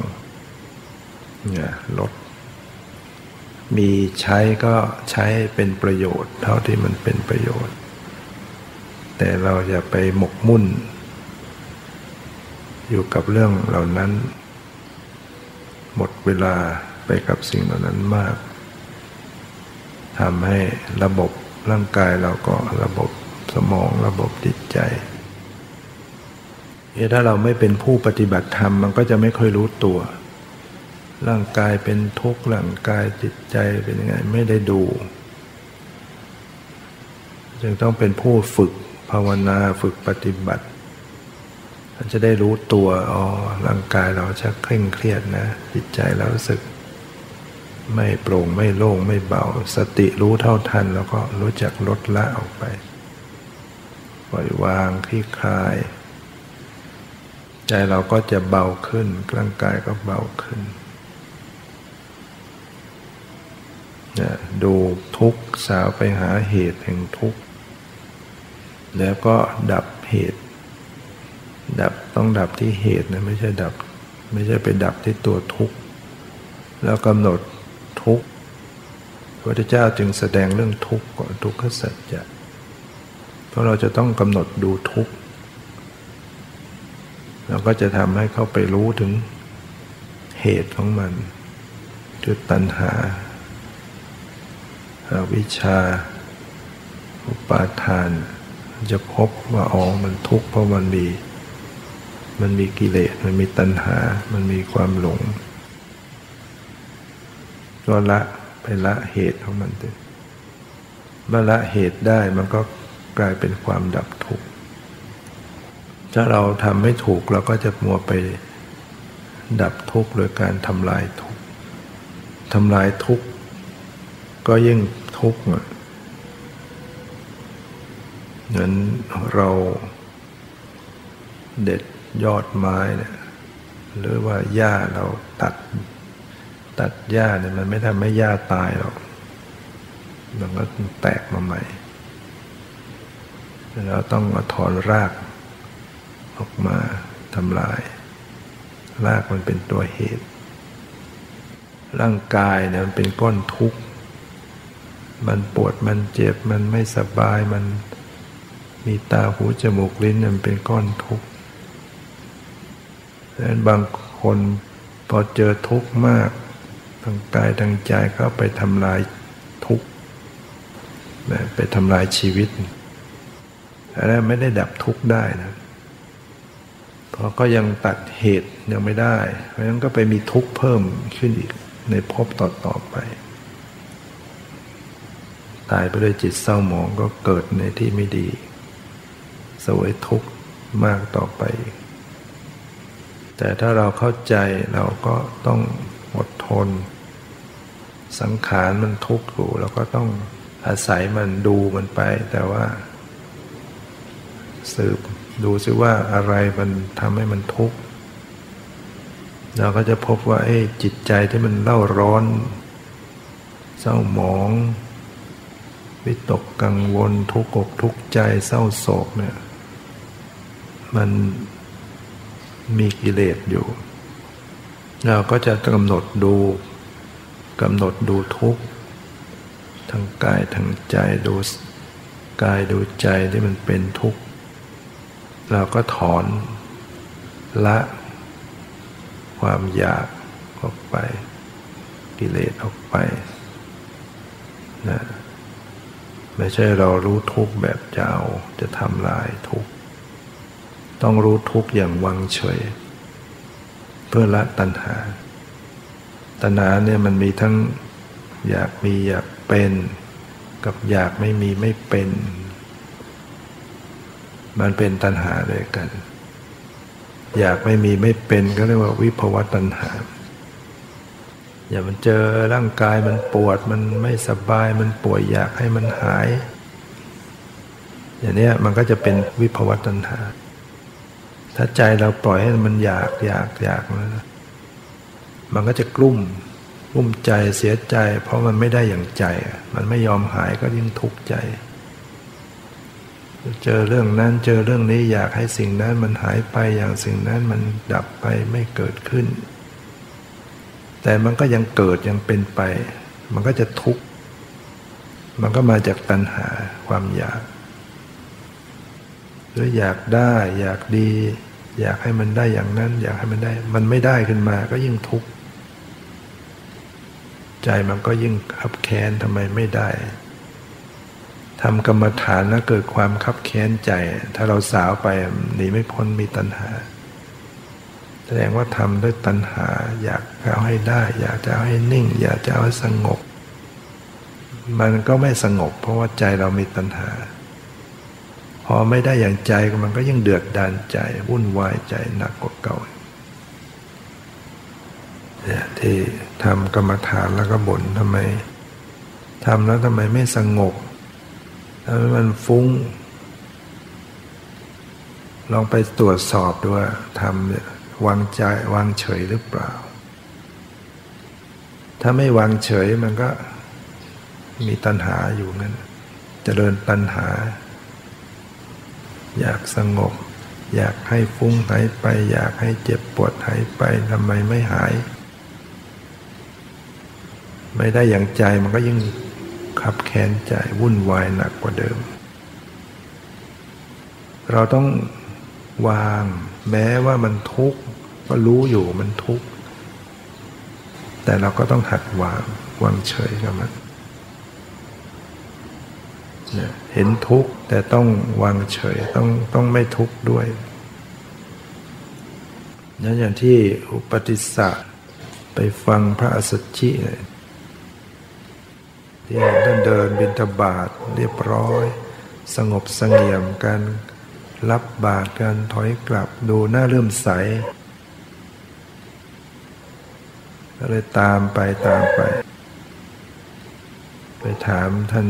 Speaker 2: เนี่ยลด มีใช้ก็ใช้เป็นประโยชน์ เท่าที่มันเป็นประโยชน์ แต่เราอย่าไปหมกมุ่น อยู่กับเรื่องเหล่านั้น หมดเวลาไปกับสิ่งเหล่านั้นมากทำให้ระบบร่างกายเราก็ระบบสมองระบบจิตใจถ้าเราไม่เป็นผู้ปฏิบัติธรรมมันก็จะไม่ค่อยรู้ตัว ร่างกายเป็นทุกข์ร่างกายจิตใจเป็นยังไงไม่ได้ดู จึงต้องเป็นผู้ฝึกภาวนาฝึกปฏิบัติจะได้รู้ตัวอ๋อร่างกายเราจะเคร่งเครียดนะ จิตใจเรารู้สึก ไม่โปร่งไม่โล่งไม่เบา สติรู้เท่าทัน แล้วก็รู้จักลดละออกไป ปล่อยวางคลี่คลาย ใจเราก็จะเบาขึ้นร่างกายก็เบาขึ้น ดูทุกสาวไปหาเหตุแห่งทุกข์แล้วก็ดับเหตุ ดับต้องดับที่เหตุนะไม่ใช่ดับ ไม่ใช่ไปดับที่ตัวทุกข์แล้วกำหนดทุกข์พระพุทธเจ้าจึงแสดงเรื่องทุกข์ก่อนทุกขสัจจะเพราะเราจะต้องกำหนดดูทุกข์เราก็จะทำให้เข้าไปรู้ถึงเหตุของมันคือตัณหา อาวิชชา อุปาทาน จะพบว่าอ๋อมันทุกข์เพราะมันมี มันมีกิเลส มันมีตัณหา มันมีความหลง ก็ละไปละเหตุของมันเเมื่อละเหตุได้มันก็กลายเป็นความดับทุกข์ ถ้าเราทำไม่ถูกเราก็จะมัวไปดับทุกข์โดยการทำลายทุกข์ทำลายทุกข์ก็ยิ่ง ทุกข์เหมือนเราเด็ดยอดไม้เนี่ยหรือว่าหญ้าเราตัด ตัดหญ้าเนี่ยมันไม่ทำให้หญ้าตายหรอกมันก็แตกมาใหม่เราต้องมาถอนรากออกมาทำลาย รากมันเป็นตัวเหตุ ร่างกายเนี่ยมันเป็นก้อนทุกข์ มันปวดมันเจ็บมันไม่สบายมันมีตาหูจมูกลิ้นมันเป็นก้อนทุกข์ดังนั้นบางคนพอเจอทุกข์มากทางกายทางใจก็ไปทำลายทุกข์ไปทำลายชีวิตอันนั้นไม่ได้ดับทุกข์ได้นะเพราะก็ยังตัดเหตุยังไม่ได้ เพราะฉะนั้นก็ไปมีทุกข์เพิ่มขึ้นอีกในภพต่อๆไป ตายไปด้วยจิตเศร้าหมองก็เกิดในที่ไม่ดีสวยทุกข์มากต่อไป แต่ถ้าเราเข้าใจเราก็ต้องอดทน สังขารมันทุกข์อยู่เราก็ต้องอาศัยมันดูมันไป แต่ว่า สืบดูซิว่าอะไรมันทำให้มันทุกข์เราก็จะพบว่าจิตใจที่มันเล่าร้อน เศร้าหมอง วิตกกังวลทุกข์อกทุกใจเศร้าโศกเนี่ยมันมีกิเลสอยู่ เราก็จะกำหนดดูกำหนดดูทุกข์ทางกายทางใจดูกายดูใจที่มันเป็นทุกข์เราก็ถอนละความอยากออกไป กิเลสออกไปนะ ไม่ใช่เรารู้ทุกแบบจะเอาจะทำลายทุกต้องรู้ทุกอย่างวังเฉย เพื่อละตัณหา ตัณหาเนี่ยมันมีทั้งอยากมีอยากเป็น กับอยากไม่มีไม่เป็น มันเป็นตัณหาด้วยกัน อยากไม่มีไม่เป็นก็เรียกว่าวิภวตัณหา อย่ามันเจอร่างกายมันปวดมันไม่สบายมันป่วยอยากให้มันหาย อย่างนี้มันก็จะเป็นวิภวตัณหา ถ้าใจเราปล่อยให้มันอยากอยากอยากนะมันก็จะกลุ้มกลุ้มใจเสียใจ เพราะมันไม่ได้อย่างใจ มันไม่ยอมหายก็ยิ่งทุกข์ใจ เจอเรื่องนั้นเจอเรื่องนี้อยากให้สิ่งนั้นมันหายไปอย่างสิ่งนั้นมันดับไปไม่เกิดขึ้น แต่มันก็ยังเกิดยังเป็นไป มันก็จะทุกข์ มันก็มาจากตัณหาความอยาก หรืออยากได้อยากดี อยากให้มันได้อย่างนั้น อยากให้มันได้ มันไม่ได้ขึ้นมาก็ยิ่งทุกข์ ใจมันก็ยิ่งขับแค้นทำไมไม่ได้ทำกรรมฐานแล้วเกิดความคับแค้นใจ ถ้าเราสาวไปหนีไม่พ้นมีตัณหา ดงว่าทำด้วยตัณหา อยากเอาให้ได้ อยากจะเอาให้นิ่ง อยากจะเอาให้สงบ มันก็ไม่สงบ เพราะว่าใจเรามีตัณหา พอไม่ได้อย่างใจมันก็ยิ่งเดือดดานใจ วุ่นวายใจหนักกว่าเก่าเนี่ยที่ทำกรรมฐานแล้วก็บ่นทำไมทำแล้วทำไมไม่สงบทำให้มันฟุ้ง ลองไปตรวจสอบดูว่าทำเนี่ย วางใจวางเฉยหรือเปล่า ถ้าไม่วางเฉยมันก็มีตัณหาอยู่นั่นจเจริญตัณหา อยากสงบ อยากให้ฟุ้งหายไป อยากให้เจ็บปวดหายไปทำไมไม่หาย ไม่ได้อย่างใจมันก็ยิ่งขับแค้นใจวุ่นวายหนักกว่าเดิม เราต้องวางแม้ว่ามันทุกข์ ก็รู้อยู่มันทุกข์ แต่เราก็ต้องหัดวางวางเฉยกับมันเห็นทุกข์แต่ต้องวางเฉยต้องต้องไม่ทุกข์ด้วยนั่นอย่างที่อุปติสสะไปฟังพระอสสชิที่ท่านเดินบินทบาทเรียบร้อย สงบสงเงียมกัน รับบาตรกันถอยกลับดูหน้าเริ่มใส ก็เลยตามไปตามไป ไปถามท่าน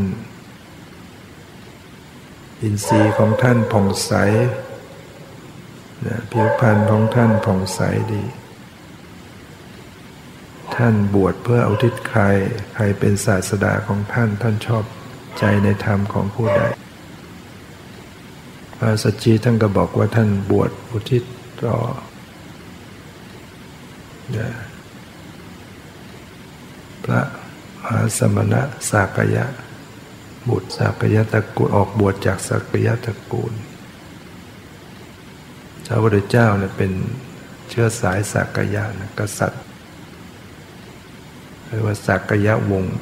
Speaker 2: อินทรีย์ของท่านผ่องใสผิวพรรณของท่านผ่องใสดี ท่านบวชเพื่ออุทิศใคร ใครเป็นศาสดาของท่านท่านชอบใจในธรรมของผู้ใดพระสัจจีท่านก็บอกว่าท่านบวชอุทิศต่อ พระมหาสมณะสากยะ บุตรสากยะตระกูลออกบวชจากสากยะตระกูลพระพุทธเจ้าเนี่ยเป็นเชื้อสายสากยะนะกษัตริย์รียกว่าสักยะวงศ์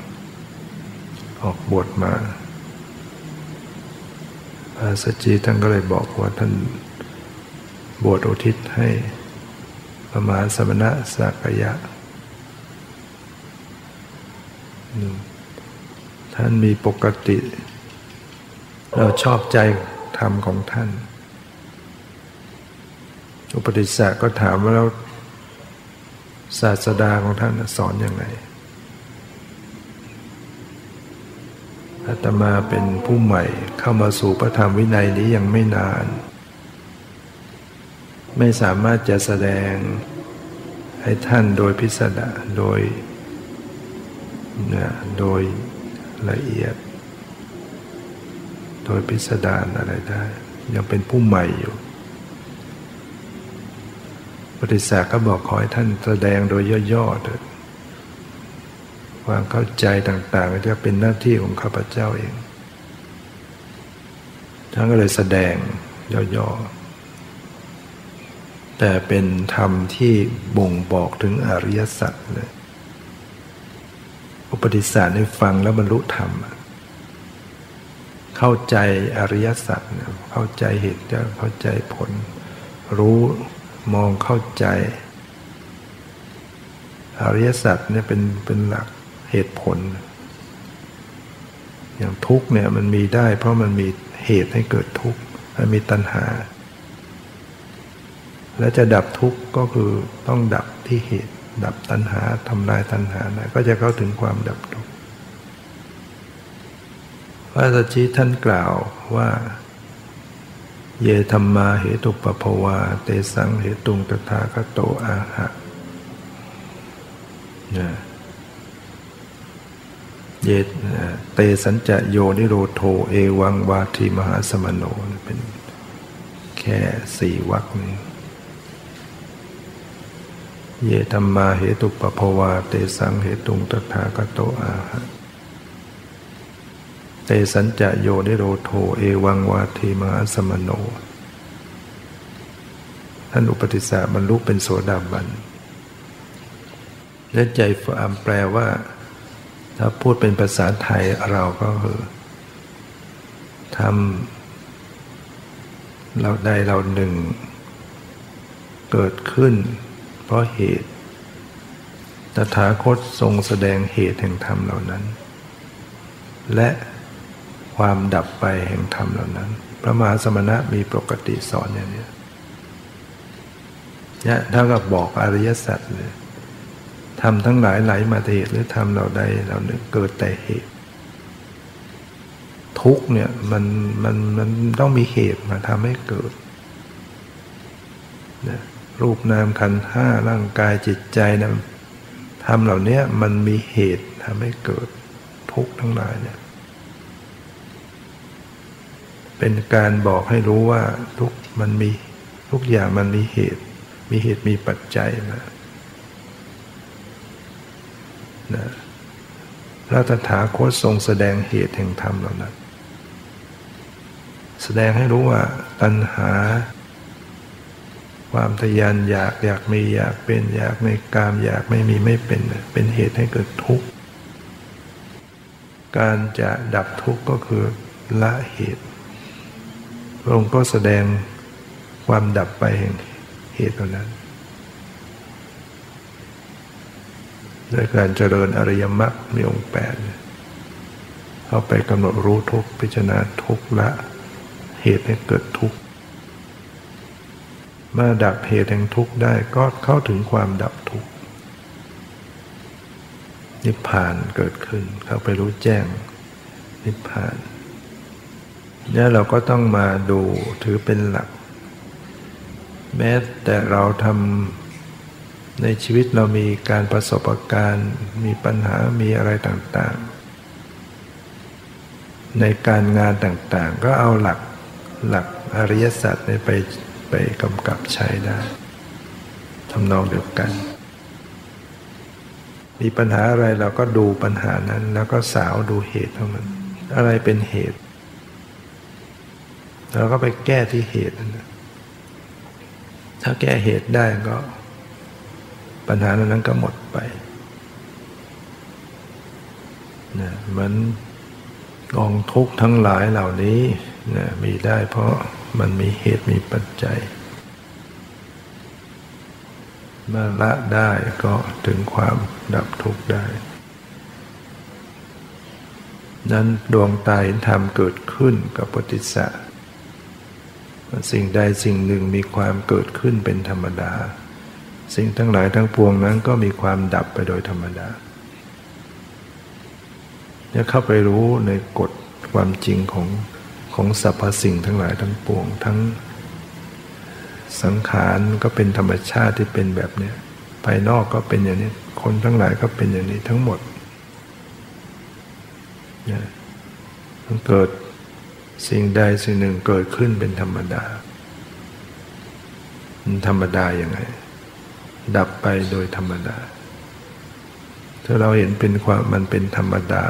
Speaker 2: ออกบวชมาพระสัจจีท่านก็เลยบอกว่าท่านบวชอุทิศให้ประมหาสมณะสักยะ ท่านมีปกติ เราชอบใจธรรมของท่าน อุปติสสะก็ถามว่าแล้วศาสดาของท่านสอนอยังไงอาตมาเป็นผู้ใหม่เข้ามาสู่พระธรรมวินัยนี้ยังไม่นาน ไม่สามารถจะแสดงให้ท่านโดยพิสดารโดย โดยละเอียด โดยพิสดารอะไรได้ ยังเป็นผู้ใหม่อยู่ปฏิสัก็บอกขอให้ท่านแสดงโดยย่อๆเถิดความเข้าใจต่างๆจะเป็นหน้าที่ของข้าพเจ้าเอง ท่านก็เลยแสดงย่อๆ แต่เป็นธรรมที่บ่งบอกถึงอริยสัจเลย ปติสารให้ฟังแล้วบรรลุธรรม เข้าใจอริยสัจเข้าใจเหตุเข้าใจผล รู้มองเข้าใจ อริยสัจเนี่ยเป็นเป็นหลักเหตุผล อย่างทุกเนี่ยมันมีได้ เพราะมันมีเหตุให้เกิดทุกข์มันมีตัณหา และจะดับทุกข์ก็คือต้องดับที่เหตุ ดับตัณหาทำลายตัณหานะก็จะเข้าถึงความดับทุกข์พระสัจจิท่านกล่าวว่า เยธรรมาเหตุปภวา เตสังเหตุงตถาคโตอาหะนะเยเตสัญจะโยนิโรโทเอวังวาทีมหาสมโนเป็นแค่สี่วรรคนี้ เยธรรมาเหตุปภวา เตสังเหตุงตถาคโตอาหะเตสัญจะโยนิโรโทเอวังวาทีมหาสมโน ท่านอุปติสสะบรรลุเป็นโสดาบัน และใจฟามแปลว่า ถ้าพูดเป็นภาษาไทยเราก็คือทำเราใดเราหนึ่ง เกิดขึ้น เพราะเหตุ ตถาคตทรงแสดงเหตุแห่งธรรมเหล่านั้น และความดับไปแห่งธรรมเหล่านั้น พระมหาสมณะมีปกติสอนอย่างนี้เนี่ยเท่ากับบอกอริยสัจเลยทำทั้งหลายไหลมาเหตุหรือทำเราใดเราหนึ่งเกิดแต่เหตุ ทุกเนี่ยมันมันมันต้องมีเหตุมาทำให้เกิดนะ รูปนามขันห้าร่างกายจิตใจนะทำเหล่านี้มันมีเหตุทำให้เกิดทุกข์ทั้งหลายเนี่ยเป็นการบอกให้รู้ว่าทุกมันมีทุกอย่างมันมีเหตุ มีเหตุมีปัจจัยมานะพระตถาคตทรงแสดงเหตุแห่งธรรมเหล่านั้น แสดงให้รู้ว่าตัณหา ความทยานอยากอยากมีอยากเป็นอยากในกามอยากไม่มีไม่เป็นเป็นเหตุให้เกิดทุกข์ การจะดับทุกข์ก็คือละเหตุพระองค์ก็แสดงความดับไปแห่งเหตุนั้นด้วยการเจริญอริยมรรคมีองค์แปดเข้าไปกำหนดรู้ทุกพิจารณาทุกละเหตุให้เกิดทุกข์ เมื่อดับเหตุแห่งทุกข์ได้ก็เข้าถึงความดับทุกข์นิพพานเกิดขึ้น เข้าไปรู้แจ้งนิพพานเนี่ยเราก็ต้องมาดูถือเป็นหลัก แม้แต่เราทำในชีวิตเรามีการประสบการณ์มีปัญหามีอะไรต่างๆ ในการงานต่างๆ ก็เอาหลักหลักอริยสัจไป ไปกำกับใช้ได้ทำนองเดียวกัน มีปัญหาอะไรเราก็ดูปัญหานั้น แล้วก็สาวดูเหตุของมัน อะไรเป็นเหตุเราก็ไปแก้ที่เหตุนะถ้าแก้เหตุได้ก็ ปัญหานั้นก็หมดไปนะมันกองทุกข์ทั้งหลายเหล่านี้นะมีได้เพราะ มันมีเหตุมีปัจจัยเมื่อละได้ก็ถึงความดับทุกข์ได้ นั้นดวงตาเห็นธรรมเกิดขึ้นกับปฏิสัตสิ่งใดสิ่งหนึ่งมีความเกิดขึ้นเป็นธรรมดา สิ่งทั้งหลายทั้งปวงนั้นก็มีความดับไปโดยธรรมดาจะเข้าไปรู้ในกฎความจริงของ ของสรรพสิ่งทั้งหลายทั้งปวง ทั้งสังขารก็เป็นธรรมชาติที่เป็นแบบนี้ภายนอกก็เป็นอย่างนี้ คนทั้งหลายก็เป็นอย่างนี้ทั้งหมดเนี่ยมันเกิดสิ่งใดสิ่งหนึ่งเกิดขึ้นเป็นธรรมดา มันธรรมดาอย่างไง ดับไปโดยธรรมดา ถ้าเราเห็นเป็นความมันเป็นธรรมดา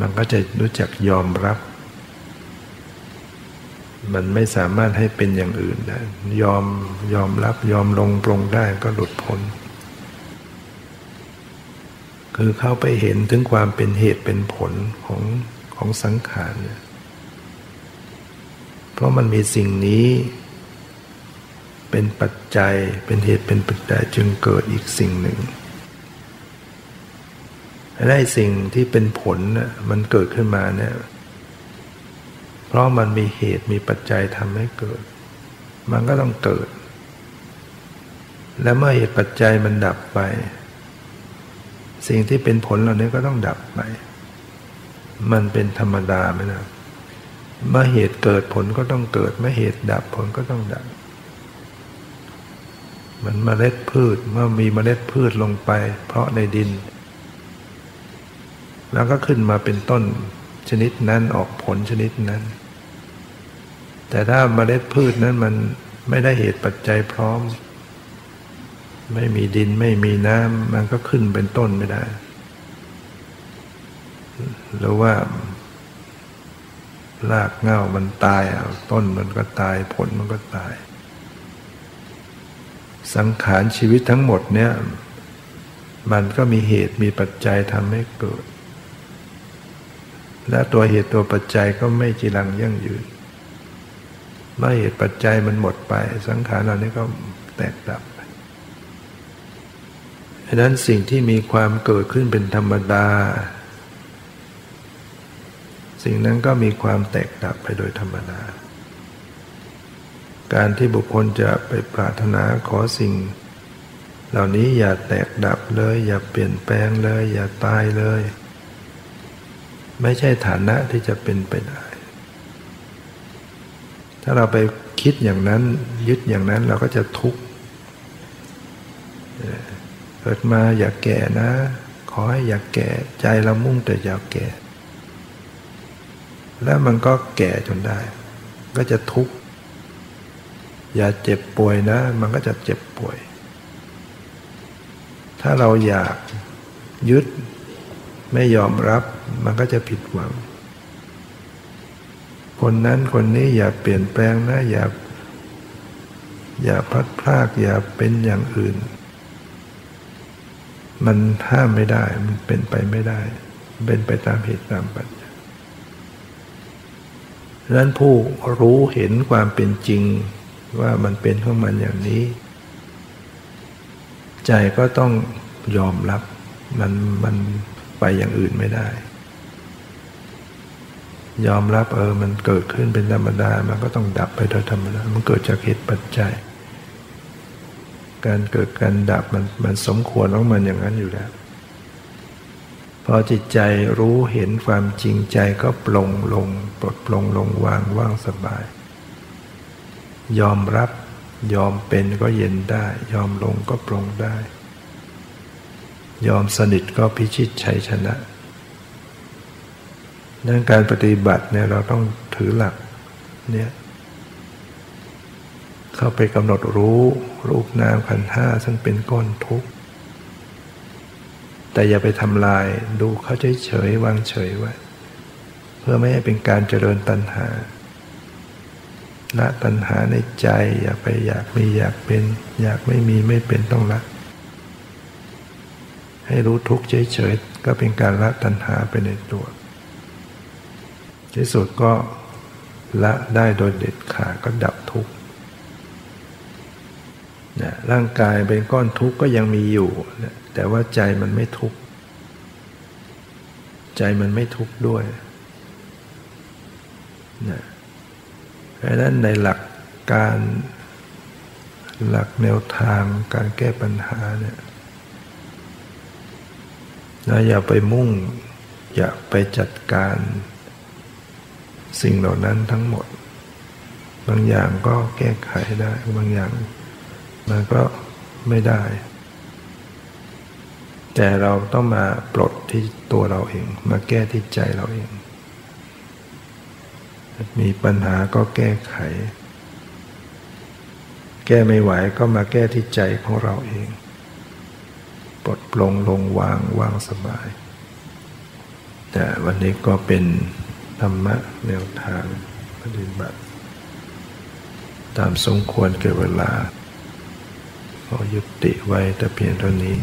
Speaker 2: มันก็จะรู้จักยอมรับ มันไม่สามารถให้เป็นอย่างอื่นได้ยอมยอมรับยอมลงปรงได้ก็หลุดพ้น คือเข้าไปเห็นถึงความเป็นเหตุเป็นผลของของสังขารเนี่ยเพราะมันมีสิ่งนี้เป็นปัจจัยเป็นเหตุเป็นปัจจัยจึงเกิดอีกสิ่งหนึ่งได้สิ่งที่เป็นผลน่มันเกิดขึ้นมาเนี่ย เพราะมันมีเหตุมีปัจจัยทำให้เกิด มันก็ต้องเกิด และเมื่อเหตุปัจจัยมันดับไป สิ่งที่เป็นผลเหล่านี้ก็ต้องดับไป มันเป็นธรรมดาไหมนะเมื่อเหตุเกิดผลก็ต้องเกิด เมื่อเหตุดับผลก็ต้องดับมันเมล็ดพืชเมื่อมีเมล็ดพืชลงไป เพราะในดิน แล้วก็ขึ้นมาเป็นต้น ชนิดนั้นออกผลชนิดนั้น แต่ถ้าเมล็ดพืชนั้นมันไม่ได้เหตุปัจจัยพร้อม ไม่มีดินไม่มีน้ำมันก็ขึ้นเป็นต้นไม่ได้ หรือว่ารากเง่ามันตายต้นมันก็ตายผลมันก็ตาย สังขารชีวิตทั้งหมดเนี่ย มันก็มีเหตุมีปัจจัยทำให้เกิด และตัวเหตุตัวปัจจัยก็ไม่จีรังยั่งยืนเมื่อเหตุปัจจัยมันหมดไป สังขารเหล่านี้ก็แตกดับไปดังนั้นสิ่งที่มีความเกิดขึ้นเป็นธรรมดา สิ่งนั้นก็มีความแตกดับไปโดยธรรมดา การที่บุคคลจะไปปรารถนาขอสิ่ง เหล่านี้อย่าแตกดับเลย อย่าเปลี่ยนแปลงเลย อย่าตายเลย ไม่ใช่ฐานะที่จะเป็นไปได้ ถ้าเราไปคิดอย่างนั้นยึดอย่างนั้นเราก็จะทุกข์เกิดมาอย่าแก่นะ ขอให้อย่าแก่ใจเรามุ่งแต่อย่าแก่ แล้วมันก็แก่จนได้ ก็จะทุกข์อย่าเจ็บป่วยนะ มันก็จะเจ็บป่วย ถ้าเราอยากยึด ไม่ยอมรับมันก็จะผิดหวัง คนนั้นคนนี้อย่าเปลี่ยนแปลงนะอย่า อย่าพัดพลากอย่าเป็นอย่างอื่น มันห้ามไม่ได้มันเป็นไปไม่ได้ เป็นไปตามเหตุตามปัจจัยดังนั้นผู้รู้เห็นความเป็นจริงว่ามันเป็นของมันอย่างนี้ ใจก็ต้องยอมรับมันมัน ไปอย่างอื่นไม่ได้ ยอมรับเออมันเกิดขึ้นเป็นธรรมดา มันก็ต้องดับไปโดยธรรมดา มันเกิดจากเหตุปัจจัย การเกิดการดับมันมันสมควรของมันอย่างนั้นอยู่แล้ว พอจิตใจรู้เห็นความจริงใจก็ปลงลง ปลดปลงลงวางว่างสบาย ยอมรับยอมเป็นก็เย็นได้ ยอมลงก็ปรงได้ ยอมสนิทก็พิชิตชัยชนะดังการปฏิบัติเนี่ยเราต้องถือหลักเนี่ยเข้าไปกำหนดรู้รูปนามขันห้าซึ่งเป็นก้อนทุกข์แต่อย่าไปทำลายดูเขาเฉยๆวางเฉยไว้ เพื่อไม่ให้เป็นการเจริญตัณหาละตัณหาในใจ อย่าไปอยากมีอยากเป็น อยากไม่มีไม่เป็นต้องละ ให้รู้ทุกข์เฉยๆ ก็เป็นการละตัณหาไปในตัว ที่สุดก็ละได้โดยเด็ดขาดก็ดับทุกข์นะร่างกายเป็นก้อนทุกข์ก็ยังมีอยู่นะแต่ว่าใจมันไม่ทุกข์ ใจมันไม่ทุกข์ด้วยนะเพราะนั้นในหลักการหลักแนวทางการแก้ปัญหาเนี่ย เราอย่าไปมุ่ง อย่าไปจัดการ สิ่งเหล่านั้นทั้งหมด บางอย่างก็แก้ไขได้ บางอย่างมันก็ไม่ได้ แต่เราต้องมาปลดที่ตัวเราเอง มาแก้ที่ใจเราเอง มีปัญหาก็แก้ไข แก้ไม่ไหวก็มาแก้ที่ใจของเราเอง ลดปลงลงวางวางสบาย แต่วันนี้ก็เป็นธรรมะแนวทางปฏิบัติ ตามสมควรเกิดเวลาขอยุติไว้แต่เพียงเท่านี้